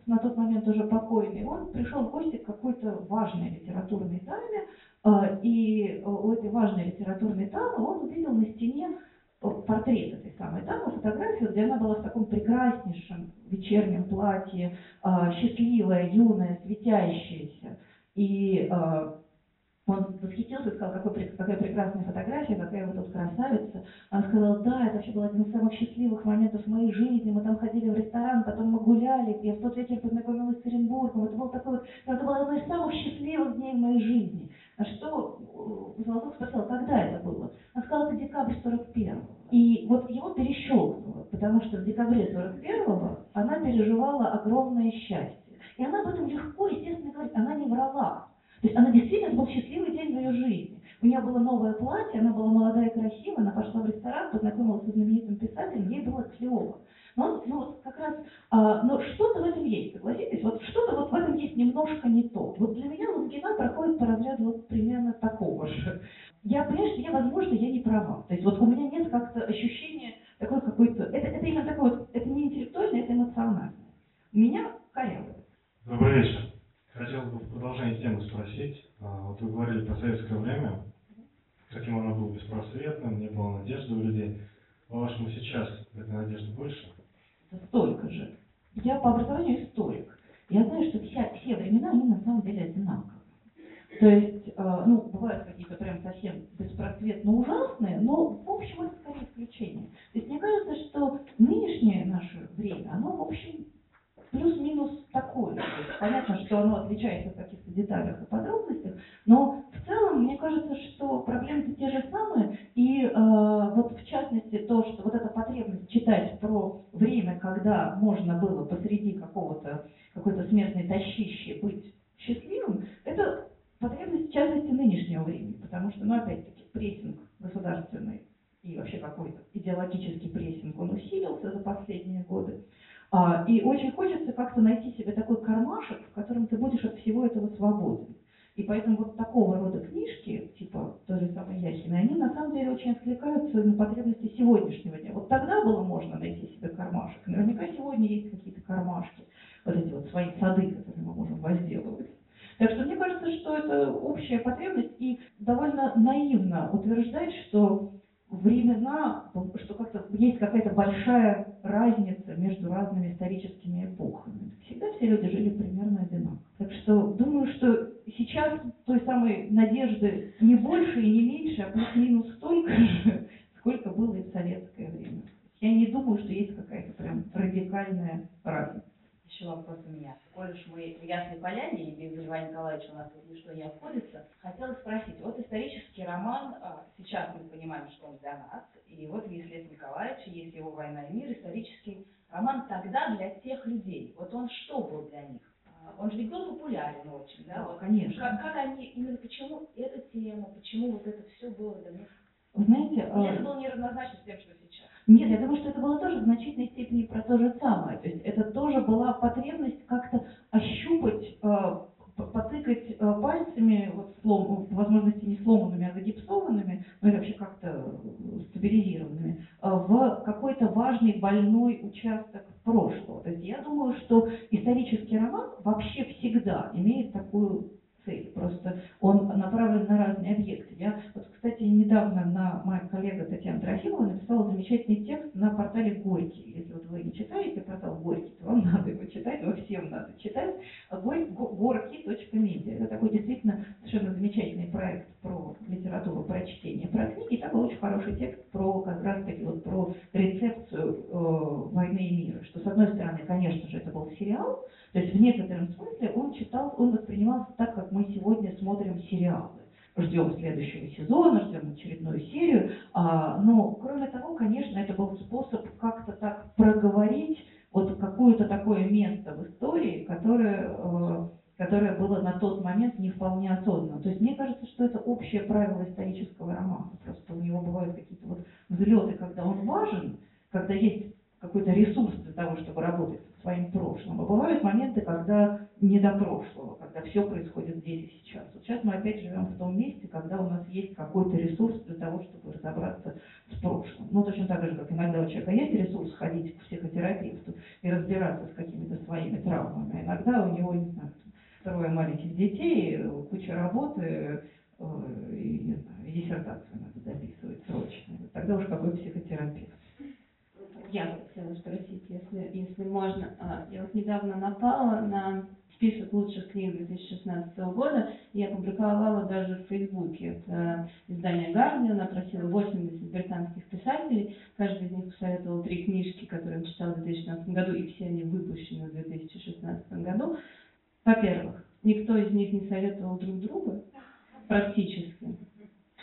на тот момент уже покойный, он пришел в гости к какой-то важной литературной даме, и у этой важной литературной дамы он увидел на стене портрет этой самой дамы, фотографию, где она была в таком прекраснейшем вечернем платье, а, счастливая, юная, светящаяся. И а, он восхитился, сказал, какой, какая прекрасная фотография, какая вы тут красавица. Она сказала, да, это вообще был один из самых счастливых моментов в моей жизни. Мы там ходили в ресторан, потом мы гуляли, я в тот вечер познакомилась с Оренбургом. Это был такой вот, это было одно из самых счастливых дней в моей жизни. А что э, Золотух спросил, когда это было? Она сказала, это декабрь 41 И вот его перещелкнуло, потому что в декабре 41-го она переживала огромное счастье. И она об этом легко, естественно, говорит, она не врала. То есть она действительно, был счастливый день в ее жизни. У нее было новое платье, она была молодая и красивая, она пошла в ресторан, познакомилась со знаменитым писателем, ей было клево. Но, ну, вот как раз, а, но что-то в этом есть, согласитесь? Вот что-то вот в этом есть немножко не то. Вот для меня Лунгина проходит по разряду вот примерно такого же. Я понимаю, что я, возможно, я не права. То есть вот у меня нет как-то ощущения такой какой-то... Это, это именно такое вот, это не интеллектуальное, это эмоциональное. Меня коряво. Добрый вечер. Хотел бы в продолжение темы спросить. А, Вот вы говорили про советское время, каким оно было беспросветным, не было надежды у людей. По-вашему, сейчас этой надежды больше? Столько же. Я по образованию историк. Я знаю, что вся, все времена, они на самом деле одинаковые. То есть, э, ну, бывают какие-то прям совсем беспросветно ужасные, но в общем это скорее исключение. То есть мне кажется, что нынешнее наше время, оно в общем плюс-минус такое. То есть понятно, что оно отличается в каких-то деталях и подробностях, но в целом мне кажется, что проблемы те же самые, и э, вот в частности то, что вот эта потребность читать про время, когда можно было посреди какого-то какой-то смертной тащищи быть счастливым, это потребность в частности нынешнего времени, потому что, ну опять-таки, прессинг государственный и вообще какой-то идеологический прессинг, он усилился за последние годы. А, и очень хочется как-то найти себе такой кармашек, в котором ты будешь от всего этого свободен. И поэтому вот такого рода книжки, типа той же самой Яхины, они на самом деле очень откликаются на потребности сегодняшнего дня. Вот тогда было можно найти себе кармашек. Наверняка сегодня есть какие-то кармашки, вот эти вот свои сады, которые мы можем возделывать. Так что мне кажется, что это общая потребность, и довольно наивно утверждать, что времена, что как-то есть какая-то большая разница между разными историческими эпохами. Всегда все люди жили примерно одинаково. Так что думаю, что сейчас той самой надежды не больше и не меньше, а плюс-минус столько же, сколько было и в советское время. Я не думаю, что есть какая-то прям радикальная разница. Еще вопрос у меня. Коль уж мы в Ясной Поляне, и без Льва Николаевича у нас тут ничто не обходится, хотела спросить, вот исторический роман, а, сейчас мы понимаем, что он для нас, и вот есть Лев Николаевич, есть его «Война и мир», исторический роман тогда для тех людей. Вот он что был для них? А, Он же ведь был популярен очень, да? Да, Вот конечно. Как, как они, именно почему эта тема, почему вот это все было для них? Вы знаете, Или это было неравнозначно с тем, что сейчас? Нет, я думаю, что это было тоже в значительной степени про то же самое. То есть это тоже была потребность как-то ощупать, э, потыкать э, пальцами, вот слом, возможности не сломанными, а загипсованными, ну или вообще как-то э, стабилизированными, в какой-то важный больной участок прошлого. То есть я думаю, что исторический роман вообще всегда имеет такую. Просто он направлен на разные объекты. Я, вот, кстати, недавно на моя коллега Татьяна Трофимова написала замечательный текст на портале Горький. Если вот вы не читаете портал Горький, то вам надо его читать, его всем надо читать. Горь- го- Горький.медиа. Это такой действительно совершенно замечательный проект про литературу, про чтение, про книги. И там был очень хороший текст про как раз таки вот про рецепцию э, войны и мира. Что с одной стороны, конечно же, это был сериал, то есть в некотором смысле он читал, он воспринимался так, как мы сегодня смотрим сериалы. Ждем следующего сезона, ждем очередную серию. А, но, кроме того, конечно, это был способ как-то так проговорить вот какое-то такое место в истории, которое э, которое было на тот момент не вполне осознанно. То есть мне кажется, что это общее правило исторического романа. Просто у него бывают какие-то вот взлеты, когда он важен, когда есть какой-то ресурс для того, чтобы работать своим прошлым. А бывают моменты, когда не до прошлого, когда все происходит здесь и сейчас. Вот сейчас мы опять живем в том месте, когда у нас есть какой-то ресурс для того, чтобы разобраться с прошлым. Ну, точно так же, как иногда у человека есть ресурс ходить к психотерапевту и разбираться с какими-то своими травмами. А иногда у него, не знаю, трое маленьких детей, куча работы, э, и, не знаю, диссертацию надо дописывать срочно. Тогда уж какой психотерапевт. Я хотела спросить, если, если можно. А, Я вот недавно напала на список лучших книг 2016 года, я публиковала даже в Фейсбуке. Это издание Guardian опросило 80 британских писателей, каждый из них посоветовал три книжки, которые он читал в 2016 году, и все они выпущены в 2016 году. Во-первых, никто из них не советовал друг друга, практически.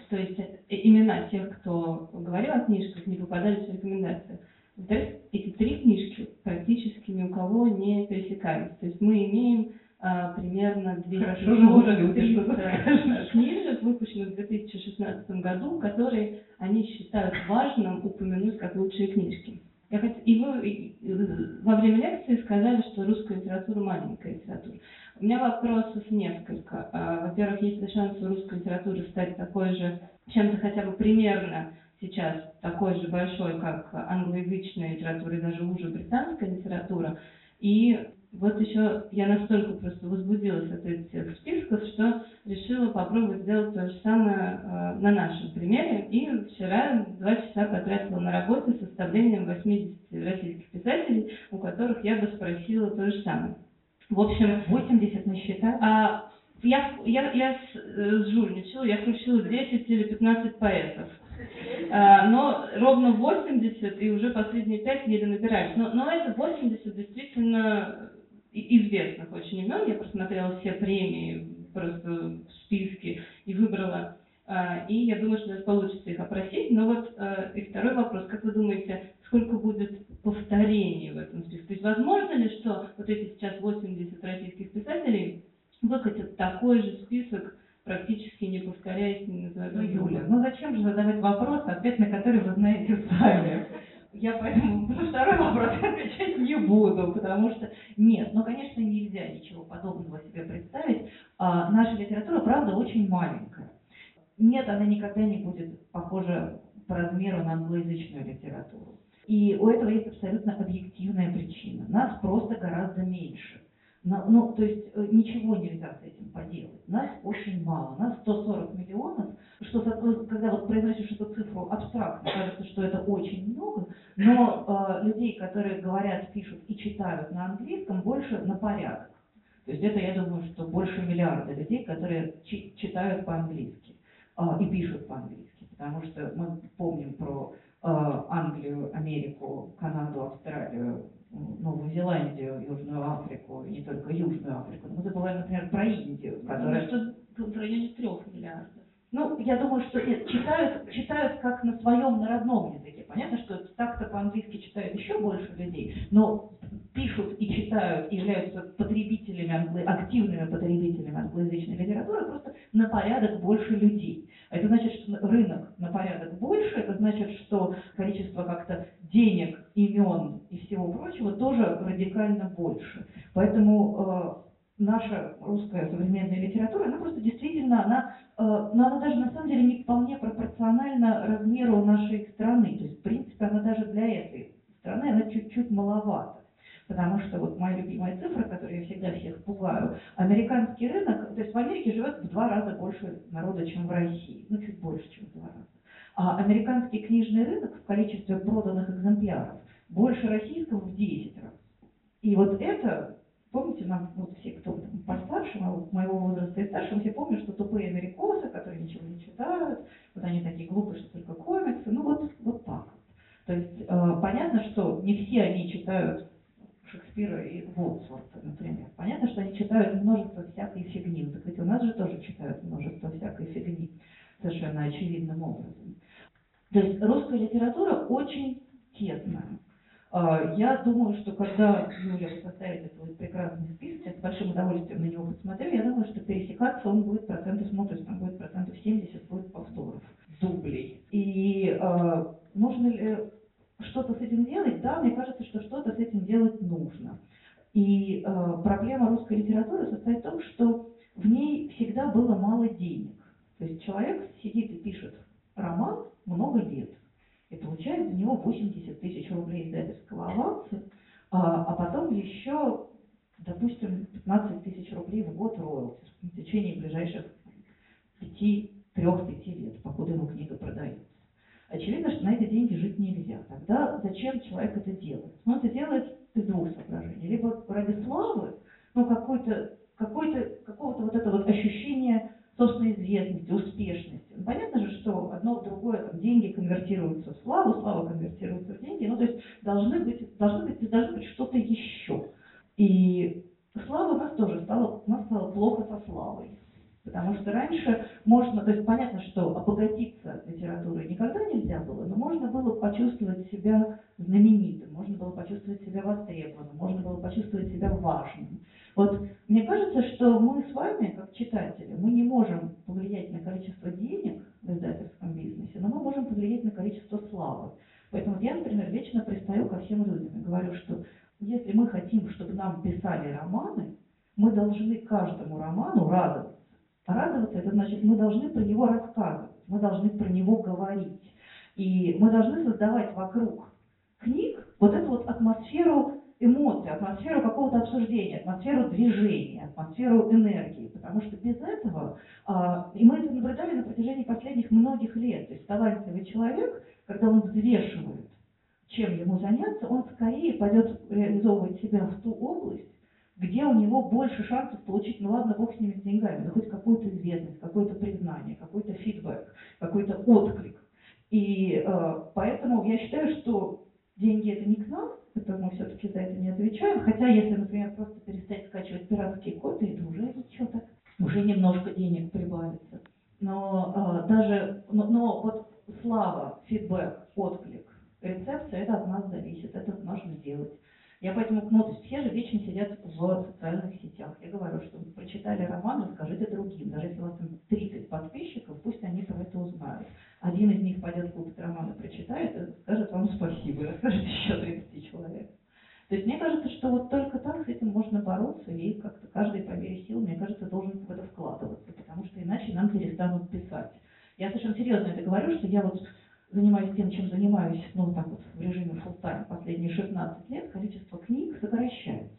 То есть э, имена тех, кто говорил о книжках, не попадались в рекомендации. Во-вторых, эти три книжки практически ни у кого не пересекались. То есть мы имеем а, примерно Хорошо живут люди, 200 что ты книжек, выпущенных в 2016 году, которые они считают важным упомянуть как лучшие книжки. Я хот- И вы во время лекции сказали, что русская литература маленькая литература. У меня вопросов несколько. А, Во-первых, есть ли шанс у русской литературы стать такой же, чем-то хотя бы примерно сейчас такой же большой, как англоязычная литература и даже уже британская литература. И вот еще я настолько просто возбудилась от этих списков, что решила попробовать сделать то же самое э, на нашем примере. И вчера два часа потратила на работу с составлением 80 российских писателей, у которых я бы спросила то же самое. В общем, 80 насчитать? а, я, я, я с, э, сжульничала, я включила 10 или 15 поэтов. А, но ровно 80 и уже последние 5 еле набирались. Но, но это 80 действительно известных очень имен. Я просмотрела все премии просто в списке и выбрала. А, И я думаю, что у нас получится их опросить. Но вот э, и второй вопрос. Как вы думаете, сколько будет повторений в этом списке? То есть возможно ли, что вот эти сейчас 80 российских писателей выкатят такой же список, практически не повторяясь, не называя Ну? Юля, ну зачем же задавать вопрос, ответ на который вы знаете сами? Я поэтому на второй вопрос отвечать не буду, потому что нет, ну, конечно, нельзя ничего подобного себе представить. А, наша литература, правда, очень маленькая. Нет, она никогда не будет похожа по размеру на англоязычную литературу. И у этого есть абсолютно объективная причина. Нас просто гораздо меньше. Ну, то есть э, ничего нельзя с этим поделать. Нас очень мало. Нас 140 миллионов, что одной- когда вот произносишь эту цифру абстрактно, кажется, что это очень много, но э, людей, которые говорят, пишут и читают на английском, больше на порядок. То есть это, я думаю, что больше миллиарда людей, которые чи- читают по-английски а, и пишут по-английски. Потому что мы помним про э, Англию, Америку, Канаду, Австралию, Новую Зеландию, Южную Африку, и не только Южную Африку. Но мы забываем, например, про Индию, которая... Думаю, что в районе трех миллиардов. Ну, я думаю, что читают, читают как на своем, на родном языке. Понятно, что так-то по-английски читают еще больше людей, но пишут и читают, и являются потребителями, англо- активными потребителями англоязычной литературы просто на порядок больше людей. Это значит, что рынок на порядок больше, это значит, что количество как-то денег, имен и всего прочего тоже радикально больше. Поэтому э, наша русская современная литература, она просто действительно, она, э, но она даже на самом деле не вполне пропорциональна размеру нашей страны. То есть, в принципе, она даже для этой страны, она чуть-чуть маловата. Потому что вот моя любимая цифра, которой я всегда всех пугаю, американский рынок, то есть в Америке живет в два раза больше народа, чем в России, ну чуть больше, чем в два раза. А американский книжный рынок в количестве проданных экземпляров больше российского в 10 раз. И вот это, помните, нам вот все, кто постарше, моего, возраста и старше, мы все помнят, что тупые америкосы, которые ничего не читают, вот они такие глупые, что только комиксы, ну вот, вот так. То есть э, понятно, что не все они читают Шекспира и Волсворта, например. Понятно, что они читают множество всякой фигни. Так ведь у нас же тоже читают множество всякой фигни совершенно очевидным образом. То есть русская литература очень тесная. А, Я думаю, что когда Юля составит этот прекрасный список, я с большим удовольствием на него посмотрю, я думаю, что пересекаться он будет процентов, ну, то есть там будет процентов 70 будет повторов, дублей. И э, нужно ли что-то с этим делать? Да, мне кажется, что что-то с этим делать нужно. И э, проблема русской литературы состоит в том, что в ней всегда было мало денег. То есть человек сидит и пишет роман много лет и получает за него 80 тысяч рублей издательского аванса, а, а потом еще, допустим, 15 тысяч рублей в год роялти в течение ближайших 3-5 лет, покуда ему книга продается. Очевидно, что на эти деньги жить нельзя. Тогда зачем человек это делает? Он это делает из двух соображений. Либо ради славы, ну, какой-то, какой-то, какого-то вот это вот ощущения собственной известности, успешности. Ну, понятно же, что одно в другое, там, деньги конвертируются в славу, слава конвертируется в деньги, ну, то есть должны быть, должны быть, должно быть что-то еще. И слава у нас тоже стала, у нас стало плохо со славой. Потому что раньше можно, то есть понятно, что обогатиться литературой никогда нельзя было, но можно было почувствовать себя знаменитым, можно было почувствовать себя востребованным, можно было почувствовать себя важным. Вот мне кажется, что мы с вами, как читатели, мы не можем повлиять на количество денег в издательском бизнесе, но мы можем повлиять на количество славы. Поэтому я, например, вечно пристаю ко всем людям и говорю, что если мы хотим, чтобы нам писали романы, мы должны каждому роману радоваться. А радоваться, это значит, мы должны про него рассказывать, мы должны про него говорить. И мы должны создавать вокруг книг вот эту вот атмосферу эмоций, атмосферу какого-то обсуждения, атмосферу движения, атмосферу энергии. Потому что без этого, а, и мы это наблюдали на протяжении последних многих лет, то есть талантливый человек, когда он взвешивает, чем ему заняться, он скорее пойдет реализовывать себя в ту область, где у него больше шансов получить, ну ладно, бог с ними с деньгами, но хоть какую-то известность, какое-то признание, какой-то фидбэк, какой-то отклик. И э, поэтому я считаю, что деньги это не к нам, это мы все-таки за это не отвечаем. Хотя, если, например, просто перестать скачивать пиратские копии, это уже так, уже немножко денег прибавится. Но э, даже, но, но вот слава, фидбэк, отклик, рецепция, это от нас зависит, это нужно делать. Я поэтому, ну, то есть все же вечно сидят в социальных сетях. Я говорю, что вы прочитали роман, расскажите другим. Даже если у вас там 30 подписчиков, пусть они про это узнают. Один из них пойдет купит роман и прочитает, и скажет вам спасибо, и расскажет еще 30 человек. То есть мне кажется, что вот только так с этим можно бороться, и как-то каждый по мере сил, мне кажется, должен в это вкладываться, потому что иначе нам перестанут писать. Я совершенно серьезно это говорю, что я вот занимаюсь тем, чем занимаюсь, ну, вот так вот, в режиме full time последние 16 лет, количество книг сокращается.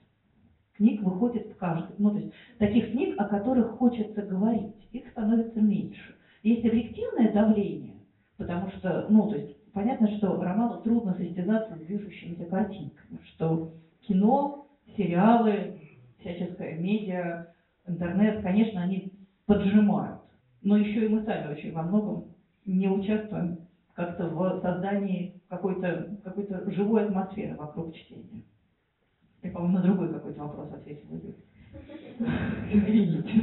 Книг выходит в каждый, ну, то есть таких книг, о которых хочется говорить, их становится меньше. Есть объективное давление, потому что, ну, то есть понятно, что роману трудно состязаться с движущимися картинками, что кино, сериалы, всяческая медиа, интернет, конечно, они поджимают. Но еще и мы сами очень во многом не участвуем как-то в создании какой-то какой, -то, живой атмосферы вокруг чтения. Я, по-моему, на другой какой-то вопрос ответила.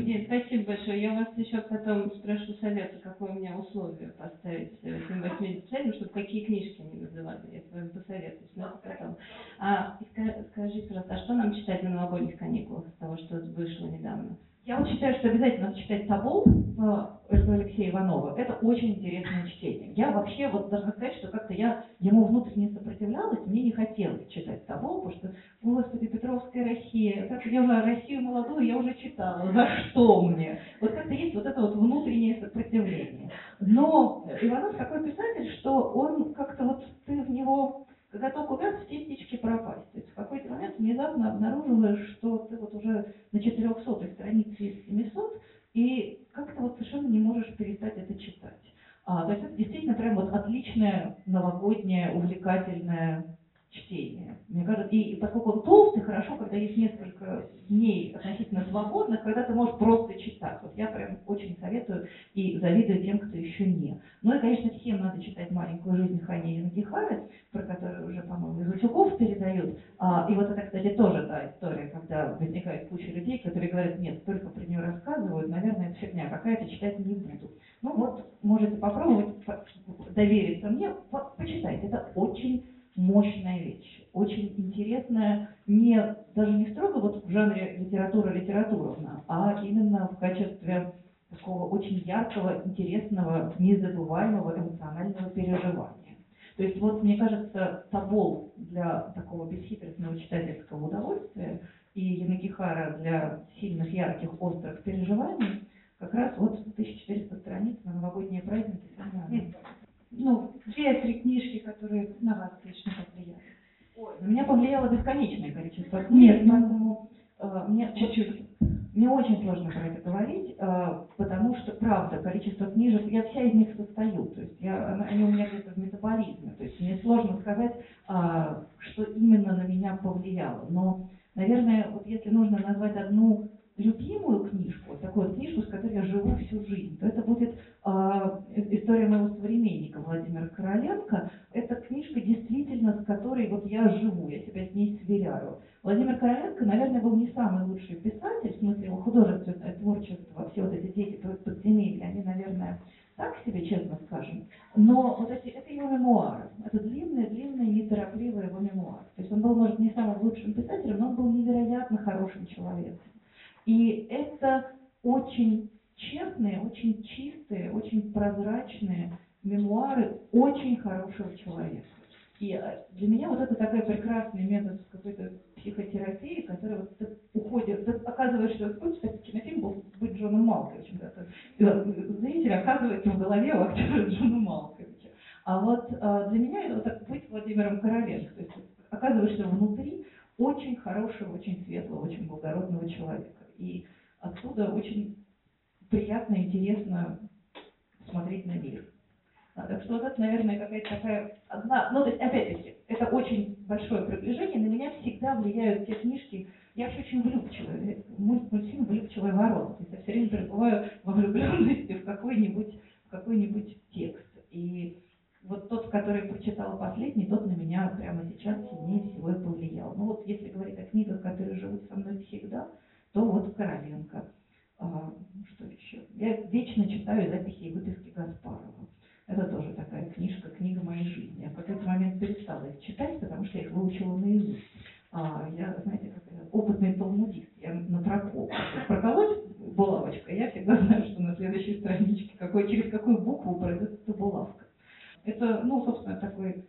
Нет, спасибо большое. Я вас еще потом спрошу совета, какое у меня условие поставить этим восьмидесятилетним, чтобы какие книжки они называли. Я с вами посоветуюсь, но потом. А, скажите, пожалуйста, а что нам читать на новогодних каникулах с того, что вышло недавно? Я вот считаю, что обязательно надо читать «Табу» Алексея Иванова. Это очень интересное чтение. Я вообще вот должна сказать, что как-то я ему внутренне сопротивлялась, мне не хотелось читать «Табу», потому что, господи, Петровская Россия, как я уже Россию молодую я уже читала, за что мне? Вот как-то есть вот это вот внутреннее сопротивление. Но Иванов такой писатель, что он как-то вот ты в него когда только увяз, все птички пропасть. То есть в какой-то момент внезапно обнаруживаешь, что ты вот уже на 400 странице из 700, и как-то вот совершенно не можешь перестать это читать. А, то есть это действительно прям вот отличное новогоднее увлекательное чтение. Мне кажется, и, поскольку он толстый, хорошо, когда есть несколько дней относительно свободных, когда ты можешь просто читать. Вот я прям очень советую и завидую тем, кто еще не. Ну и, конечно, всем надо читать «Маленькую жизнь» Хани Янгихары, про которую уже, по-моему, из утюгов передают. А, и вот это, кстати, тоже та история, когда возникает куча людей, которые говорят, нет, только про нее рассказывают, наверное, это фигня какая-то, читать не буду. Ну вот, можете попробовать довериться мне, почитайте, это очень мощная вещь. очень интересная, не, даже не строго вот в жанре литература-литературовна, а именно в качестве такого очень яркого, интересного, незабываемого эмоционального переживания. То есть вот, мне кажется, Табол для такого бесхитростного читательского удовольствия и Янагихара для сильных, ярких, острых переживаний как раз вот 1400 страниц на новогодние праздники Ну, две-три книжки, которые на вас лично повлияли. На меня повлияло бесконечное количество книг, Нет, ну, поэтому э, мне Чуть-чуть. Мне очень сложно про это говорить, э, потому что, правда, количество книжек, я вся из них состою, то есть я, они у меня где-то в метаболизме, то есть мне сложно сказать, а, что именно на меня повлияло. Но, наверное, вот если нужно назвать одну любимую книжку, такую книжку, с которой я живу всю жизнь, то это будет а, история моего современника Владимира Короленко. Это книжка действительно, с которой вот я живу, я себя с ней сверяю. Владимир Короленко, наверное, был не самый лучший писатель, в смысле его художественное творчество, все вот эти дети под- подземелья, они, наверное, так себе, честно скажем. Но вот эти, это его мемуары. Это длинные-длинные, неторопливые его мемуары. То есть он был, может, не самым лучшим писателем, но он был невероятно хорошим человеком. И это очень честные, очень чистые, очень прозрачные мемуары очень хорошего человека. И э, для меня вот это такой прекрасный метод какой-то психотерапии, который вот ты уходит, ты оказываешься, вот хочешь, кстати, кинофильм был быть Джоном Малковичем, да, есть зритель оказывается в голове у актера Джона Малковича. А вот э, для меня это вот так быть Владимиром Короленко, то есть оказываешься внутри очень хорошего, очень светлого, очень благородного человека. И отсюда очень приятно, интересно смотреть на мир. А, Так что это, наверное, какая-то такая одна... Ну, то есть, опять-таки, это очень большое приближение. На меня всегда влияют те книжки... Я вообще очень влюбчивая. Мульт, мультфильм «Влюбчивая ворона». То есть я все время пребываю во влюбленности в какой-нибудь в какой-нибудь текст. И вот тот, который прочитала последний, тот на меня прямо сейчас сильнее всего и повлиял. Ну вот если говорить о книгах, которые живут со мной всегда, то вот Короленко. А, что еще? Я вечно читаю записи и выписки Гаспарова. Это тоже такая книжка, книга моей жизни. Я в какой-то момент перестала их читать, потому что я их выучила наизусть. А, я, знаете, как опытный талмудист. Я на прокол. Проколоть булавочкой, я всегда знаю, что на следующей страничке, какой, через какую букву пройдет эта булавка. Это, ну, собственно, такой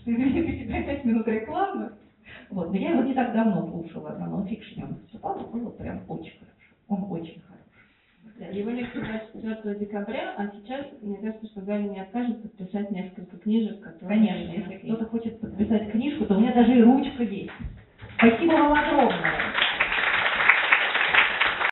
Что, извините, теперь пять минут рекламы. Вот, но я его не так давно слушала на нонфикшене, он выступал, было прям очень хорошо. Он очень хороший. Да, Его лекция 24 декабря, а сейчас, мне кажется, что Галя не откажет подписать несколько книжек, которые... Конечно, если кто-то хочет подписать книжку, то у меня даже и ручка есть. Спасибо вам огромное.